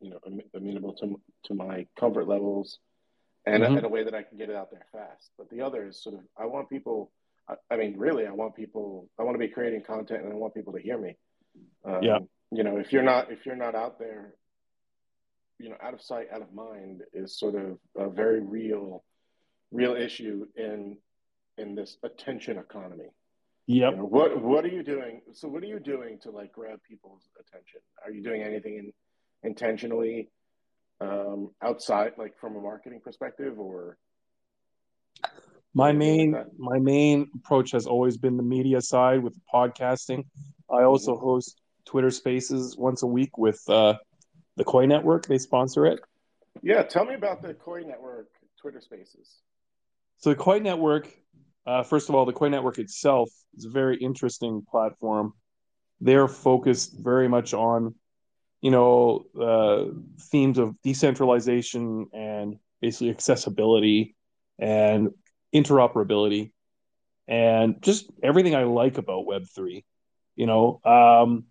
you know amenable to to my comfort levels and Mhm. in a way that I can get it out there fast. But the other is sort of I want people. I, I mean, really, I want people. I want to be creating content, and I want people to hear me. Um, Yeah. You know, if you're not if you're not out there, you know, out of sight, out of mind is sort of a very real, real issue in in this attention economy. Yep. You know, what what are you doing? So what are you doing to like grab people's attention? Are you doing anything in, intentionally um, outside, like from a marketing perspective, or My Anything like main my main approach has always been the media side with podcasting. I also host Twitter Spaces once a week with uh, the Koii Network. They sponsor it. yeah? Tell me about the Koii Network Twitter Spaces. So the Koii Network, uh, first of all, the Koii Network itself is a very interesting platform. They're focused very much on, you know, uh, themes of decentralization and basically accessibility and interoperability and just everything I like about Web three. You know, um,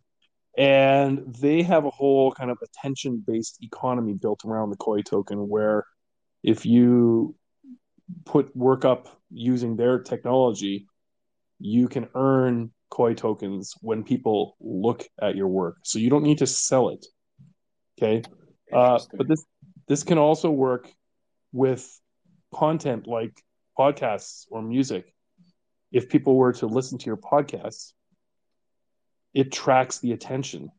and they have a whole kind of attention based economy built around the Koi token, where if you put work up using their technology, you can earn koii tokens when people look at your work. So you don't need to sell it. Okay. Uh, but this this can also work with content like podcasts or music. If people were to listen to your podcasts, it tracks the attention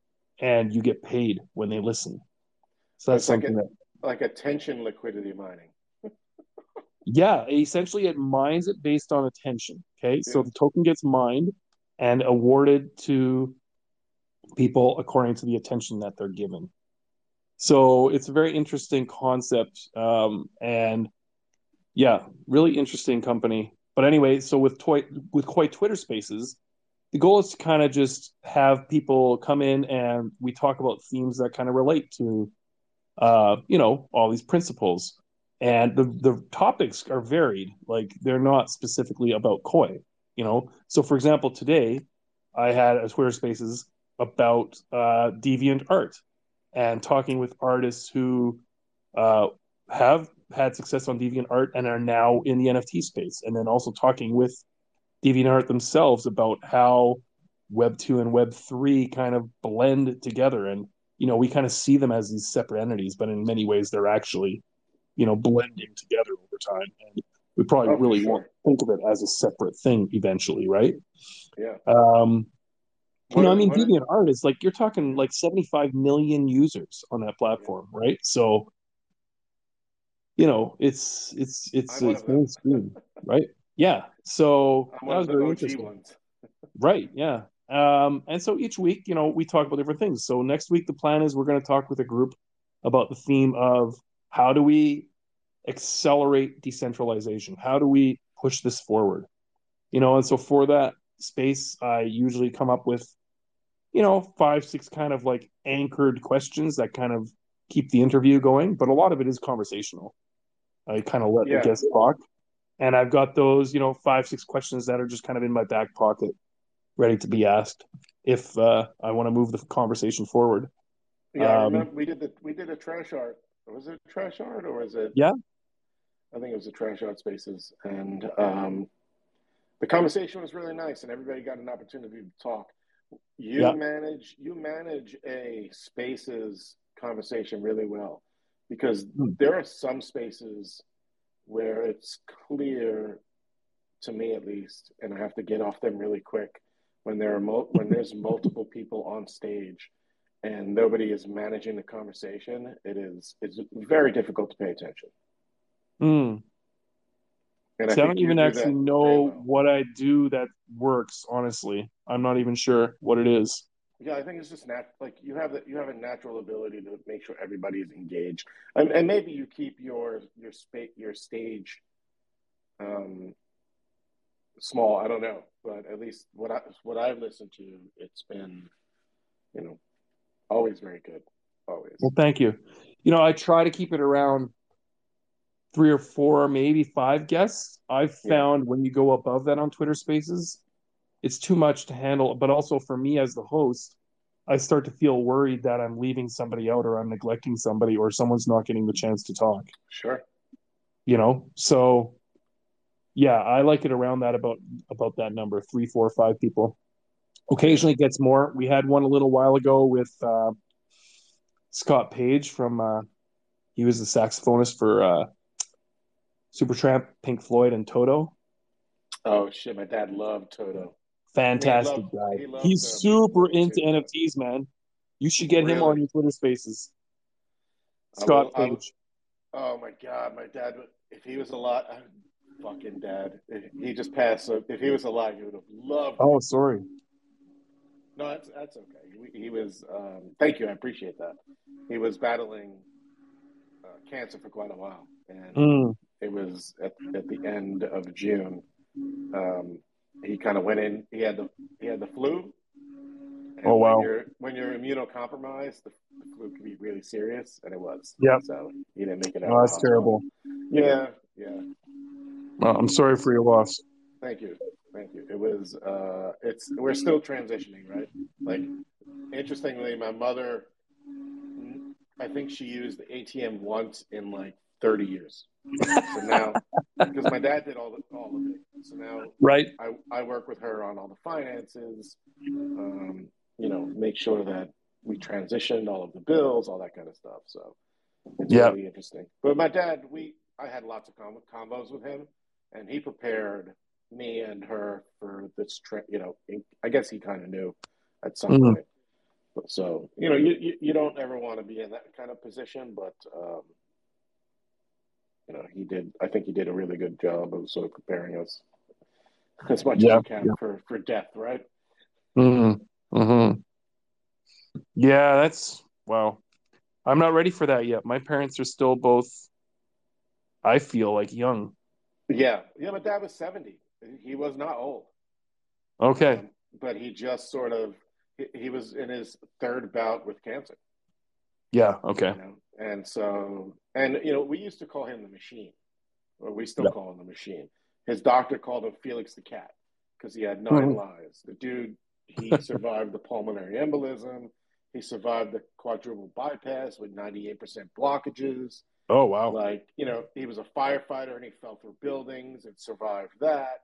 and you get paid when they listen. So that's It's like something a- that like attention liquidity mining. Yeah, essentially it mines it based on attention. Okay, so the token gets mined and awarded to people according to the attention that they're given. So it's a very interesting concept, um, and yeah, really interesting company. But anyway, so with toy with Koii Twitter Spaces, the goal is to kind of just have people come in and we talk about themes that kind of relate to, uh, you know, all these principles and the the topics are varied like they're not specifically about koii you know? So for example today i had a twitter spaces about uh, deviant art and talking with artists who uh, have had success on deviant art and are now in the nft space. And then also talking with deviant art themselves about how web 2 and web 3 kind of blend together. And you know we kind of see them as these separate entities but in many ways they're actually you know blending together over time and we probably Oh, really sure. won't think of it as a separate thing eventually right Yeah. um you know i mean what is- deviant art is like you're talking like 75 million users on that platform right so you know it's it's it's I'm it's mainstream right yeah so I'm that was very interesting. Right. Yeah. Um, and so each week, you know, we talk about different things. So next week, the plan is we're going to talk with a group about the theme of how do we accelerate decentralization? How do we push this forward? You know, and so for that space, I usually come up with, you know, five, six kind of like anchored questions that kind of keep the interview going. But a lot of it is conversational. I kind of let Yeah. the guests talk. And I've got those, you know, five, six questions that are just kind of in my back pocket ready to be asked if uh, I want to move the conversation forward. Yeah, Um, we did the we did a trash art. Was it trash art or was it? Yeah. I think it was a trash art spaces, and um, the conversation was really nice, and everybody got an opportunity to talk. You Yeah. manage you manage a spaces conversation really well because Hmm. there are some spaces where it's clear to me at least, and I have to get off them really quick when there are mul- when there's multiple people on stage and nobody is managing the conversation, it is it's very difficult to pay attention. Mm. And See, I, don't even do actually know well. what I do that works. Honestly, I'm not even sure what it is. Yeah, I think it's just nat- like you have that you have a natural ability to make sure everybody is engaged, and, and maybe you keep your your space your stage um, small. I don't know, but at least what I what I've listened to, it's been you know always very good, always. Well, thank you. You know, I try to keep it around three or four, maybe five guests. I've Yeah. found when you go above that on Twitter Spaces, it's too much to handle. But also for me as the host, I start to feel worried that I'm leaving somebody out or I'm neglecting somebody or someone's not getting the chance to talk. Sure. You know, so yeah, I like it around that about about that number three, four, five people. Occasionally gets more. We had one a little while ago with uh, Scott Page from. Uh, he was the saxophonist for uh, Supertramp, Pink Floyd, and Toto. Oh shit, my dad loved Toto. Fantastic He loved- guy. he loved, He's super into too. NFTs, man. You should get him on your Twitter Spaces. Scott will- Page. Oh my god, my dad! If he was alive, fucking dad. He just passed. So if he was alive, he would have loved. Oh, sorry. No, that's that's okay. He, he was. Um, thank you, I appreciate that. He was battling uh, cancer for quite a while, and Mm. it was at, at the end of June. Um, he kind of went in. He had the he had the flu. And Oh, wow. When you're, when you're immunocompromised, the, the flu can be really serious, and it was. Yeah. So he didn't make it out. Oh, that's terrible. Yeah, yeah. Well, I'm sorry for your loss. Thank you, thank you. It was. Uh, it's we're still transitioning, right? Like, interestingly, my mother, I think she used the ATM once in like 30 years. So now, because my dad did all the, all of it, so now Right. I, I work with her on all the finances, um, you know, make sure that we transitioned all of the bills, all that kind of stuff. So it's Yeah. really interesting. But my dad, we I had lots of com- combos with him, and he prepared me and her for this trip. You know, I guess he kind of knew at some Mhm. point. But so you know, you, you you don't ever want to be in that kind of position, but um, you know, he did. I think he did a really good job of sort of preparing us as much Yeah, as you can for for death, right? Mm-hmm. Mm-hmm. Yeah, that's wow. I'm not ready for that yet. My parents are still both. I feel like young. Yeah, yeah. My dad was seventy. He was not old. Okay. Um, but he just sort of he, he was in his third bout with cancer. Yeah. Okay. You know, and so and you know we used to call him the machine, or we still Yeah. call him the machine. His doctor called him Felix the cat because he had 9 Mhm. lives. The dude he survived the pulmonary embolism. He survived the quadruple bypass with ninety eight percent blockages. Oh wow. Like, you know, he was a firefighter and he fell through buildings and survived that.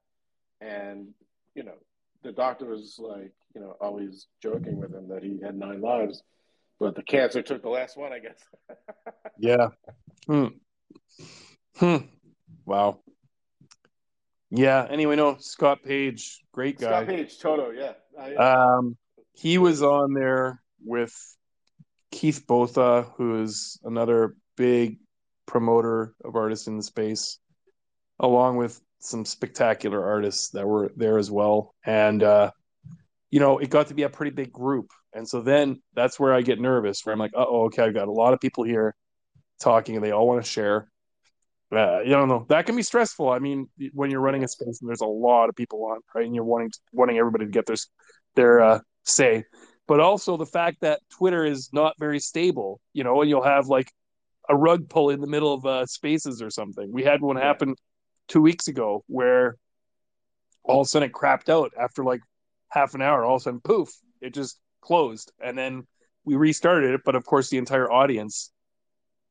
And, you know, the doctor was like, you know, always joking with him that he had nine lives, but the cancer took the last one, I guess. Yeah. Hmm. Hmm. Wow. Yeah. Anyway, no, Scott Page, great guy. Scott Page, Toto, yeah. I, Um, he was on there with Keith Botha, who is another big promoter of artists in the space, along with some spectacular artists that were there as well. And uh, you know, it got to be a pretty big group. And so then that's where I get nervous, where I'm like, oh, okay, I've got a lot of people here talking, and they all want to share. Uh, you don't know that can be stressful. I mean, when you're running a space and there's a lot of people on, right, and you're wanting wanting everybody to get their their uh, say, but also the fact that Twitter is not very stable. You know, and you'll have like a rug pull in the middle of uh, spaces or something. We had one happen two weeks ago where all of a sudden it crapped out after like half an hour. All of a sudden, poof, it just closed, and then we restarted it. But of course, the entire audience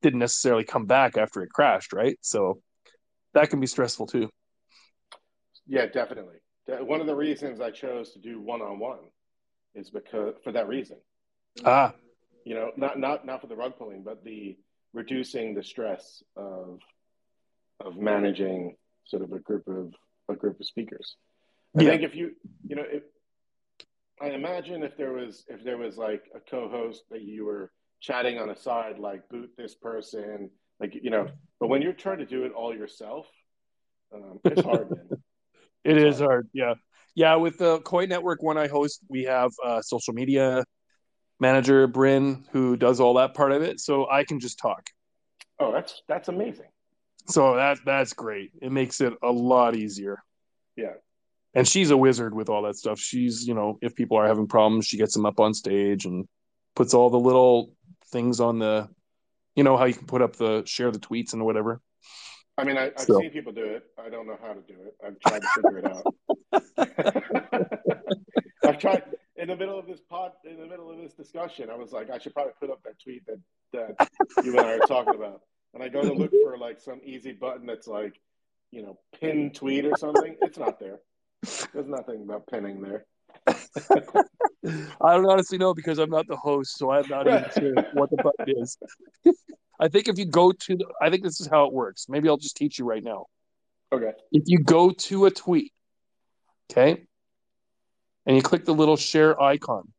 didn't necessarily come back after it crashed, right? So that can be stressful too. yeah, definitely. One of the reasons I chose to do one on one is because for that reason. Ah, You know, not not not for the rug pulling, but the reducing the stress of of managing sort of a group of a group of speakers. I Yeah. think if you you know if I imagine if there was if there was like a co-host that you were chatting on a side, like boot this person, like you know. But when you're trying to do it all yourself, um, it's hard, man. It is hard. Yeah. Yeah. With the Koii Network one I host, we have a social media manager, Bryn, who does all that part of it. So I can just talk. Oh, that's that's amazing. So that that's great. It makes it a lot easier. Yeah. And she's a wizard with all that stuff. She's, you know, if people are having problems, she gets them up on stage and puts all the little things on the, you know, how you can put up the share the tweets and whatever. I mean, I, I've So- seen people do it. I don't know how to do it. I've tried to figure it out. I've tried in the middle of this pod, in the middle of this discussion. I was like, I should probably put up that tweet that that you and I are talking about. And I go to look for like some easy button that's like, you know, pin tweet or something. It's not there. There's nothing about pinning there. I don't honestly know because I'm not the host, so I'm not even sure what the button is. I think if you go to the, I think this is how it works. Maybe I'll just teach you right now. Okay. If you go to a tweet, okay, and you click the little share icon,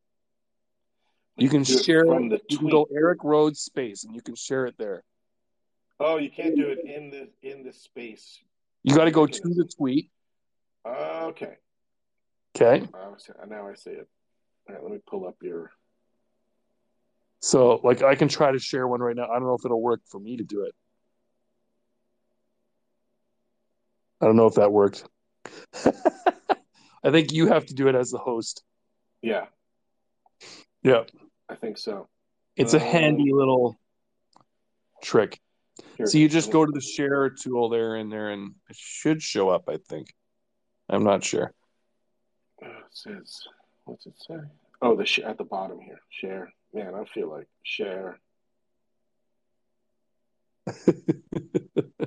you can share. from the You can tweet. go Eric Rhodes space, and you can share it there. Oh, you can't do it in the in the space. You got to go to the tweet, Okay. okay. Now I see it. All right, let me pull up your. So, like, I can try to share one right now. I don't know if it'll work for me to do it. I don't know if that worked. I think you have to do it as the host. Yeah, Yeah. I think so. It's a Um, handy little trick. Here, So you just go to the share tool there in there, and it should show up, I think. I'm not sure. Uh, It says, what's it say? Oh, the sh- at the bottom here. Share. Man, I feel like share. I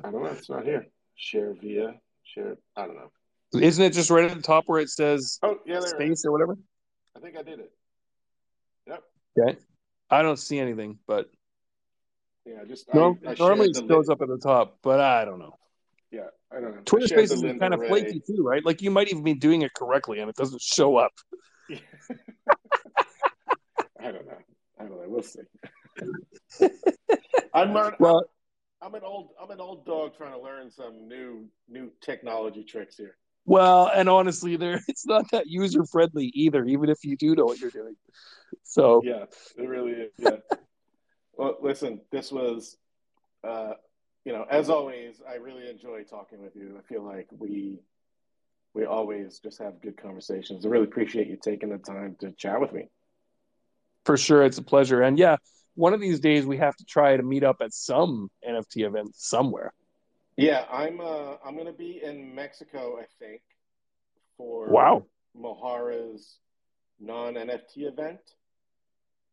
don't know. It's not here. Share via. Share. I don't know. Isn't it just right at the top where it says Oh, yeah, there it is. space or whatever? I think I did it. Yep. Okay. I don't see anything, but Yeah, just no, I, I normally it the shows up at the top, but I don't know. Yeah, I don't know. Twitter Spaces is kind of Ray- flaky too, right? Like you might even be doing it correctly and it doesn't show up. I don't know. I don't know. We'll see. I'm learning. Well, I'm an old. I'm an old dog trying to learn some new new technology tricks here. well, and honestly, there it's not that user friendly either, even if you do know what you're doing. So Yeah, it really is. Yeah. Well, listen, this was, uh, you know, as always, I really enjoy talking with you. I feel like we we always just have good conversations. I really appreciate you taking the time to chat with me. for sure, it's a pleasure. And yeah, one of these days we have to try to meet up at some NFT event somewhere. Yeah, I'm. Uh, I'm going to be in Mexico, I think, for Wow. Mohara's non NFT event.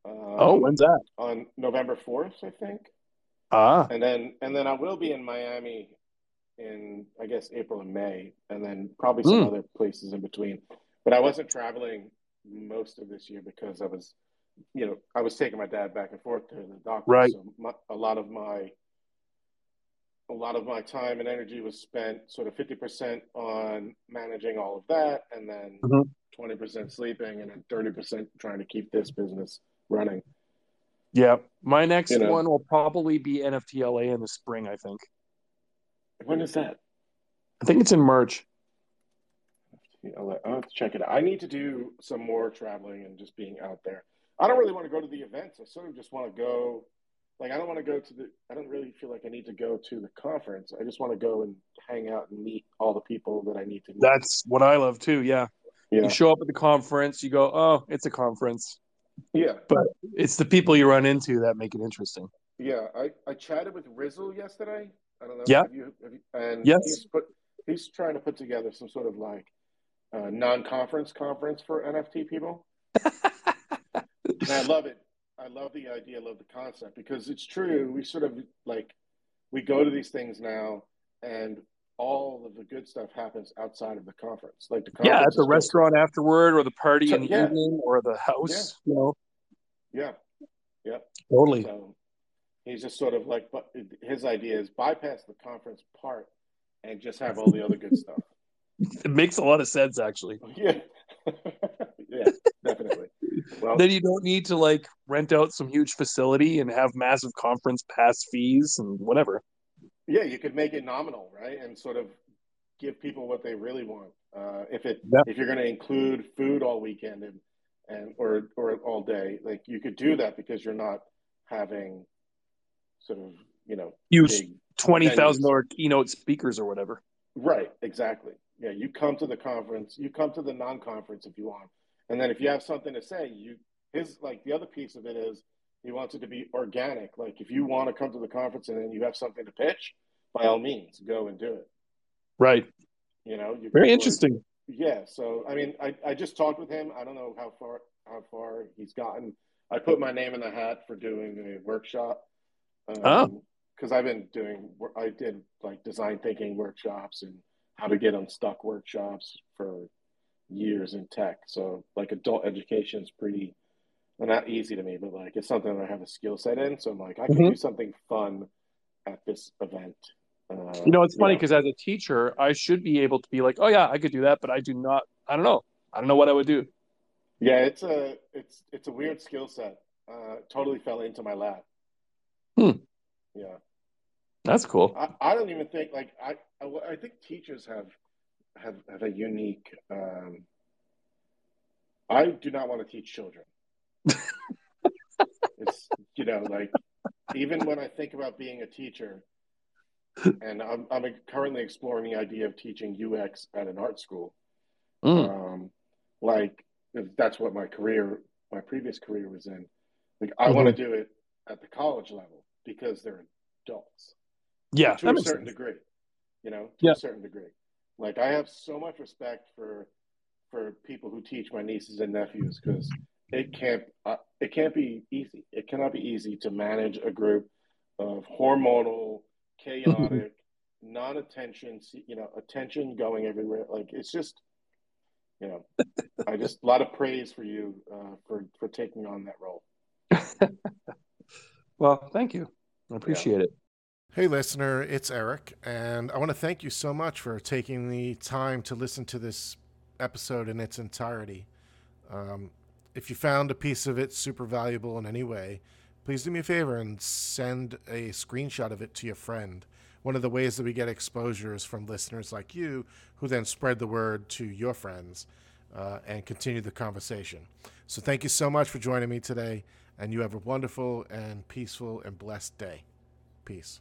Um, Oh, when's that? on November fourth, I think. Ah, and then and then I will be in Miami in I guess April and May, and then probably some Hmm. other places in between. But I wasn't traveling most of this year because I was, you know, I was taking my dad back and forth to the doctor. Right. So my, a lot of my a lot of my time and energy was spent sort of fifty percent on managing all of that, and then Mhm. 20 percent sleeping, and then thirty percent trying to keep this business running. yeah. My next You know. one will probably be NFTLA in the spring, I think. When is that? I think it's in March. I'll, have to check it out. I need to do some more traveling and just being out there. I don't really want to go to the events. I sort of just want to go. Like I don't want to go to the. I don't really feel like I need to go to the conference. I just want to go and hang out and meet all the people that I need to meet. That's what I love too. Yeah. yeah, You show up at the conference, you go, oh, it's a conference. Yeah, But It's the people you run into that make it interesting. yeah. I, I chatted with Rizzle yesterday. I don't know. Yeah. Have you, have you, and Yes. he's put. He's trying to put together some sort of like uh, non-conference conference for NFT people. And I love it. I love the idea, I love the concept because it's true. We sort of like we go to these things now, and all of the good stuff happens outside of the conference. Like the yeah, at the is good. restaurant afterward, or the party in the Yeah. evening, or the house. You know, Yeah. totally. So he's just sort of like, but his idea is bypass the conference part and just have all the other good stuff. It makes a lot of sense, actually. Yeah. yeah, well, then you don't need to like rent out some huge facility and have massive conference pass fees and whatever. Yeah, you could make it nominal, right, and sort of give people what they really want. Uh, if it if you're going to include food all weekend and and or or all day, like you could do that because you're not having sort of you know huge twenty thousand dollar keynote speakers or whatever. Right, exactly. Yeah, you come to the conference, you come to the non-conference if you want, and then if you have something to say, you his like the other piece of it is he wants it to be organic. Like if you want to come to the conference and then you have something to pitch, by all means, go and do it. Right. You know, you very interesting. Yeah. So I mean, I, I just talked with him. I don't know how far how far he's gotten. I put my name in the hat for doing a workshop. Um, oh. Because I've been doing, I did like design thinking workshops and how to get unstuck workshops for years in tech. So like adult education is pretty well, not easy to me, but like it's something that I have a skill set in. So I'm like, I can mm-hmm. do something fun at this event. Uh, you know, it's funny because as a teacher, I should be able to be like, oh yeah, I could do that, but I do not. I don't know. I don't know what I would do. Yeah, it's a it's it's a weird skill set. Uh, totally fell into my lap. Hmm. Yeah. That's cool. I, I don't even think like I, I, I think teachers have have have a unique. Um, I do not want to teach children. It's you know like even when I think about being a teacher, and I'm I'm currently exploring the idea of teaching UX at an art school. Mm. Um, like that's what my career, my previous career was in. Like I mm-hmm. want to do it at the college level because they're adults. Yeah, to a certain sense. degree. You know, to yeah. a certain degree. Like I have so much respect for for people who teach my nieces and nephews because it can't uh, it can't be easy. It cannot be easy to manage a group of hormonal, chaotic, non-attention, you know, attention going everywhere. Like it's just, you know, I just a lot of praise for you uh, for for taking on that role. well, thank you. I appreciate yeah. it. Hey, listener, it's Eric, and I want to thank you so much for taking the time to listen to this episode in its entirety. Um, if you found a piece of it super valuable in any way, please do me a favor and send a screenshot of it to your friend. One of the ways that we get exposure is from listeners like you who then spread the word to your friends uh, and continue the conversation. So, thank you so much for joining me today, and you have a wonderful and peaceful and blessed day. Peace.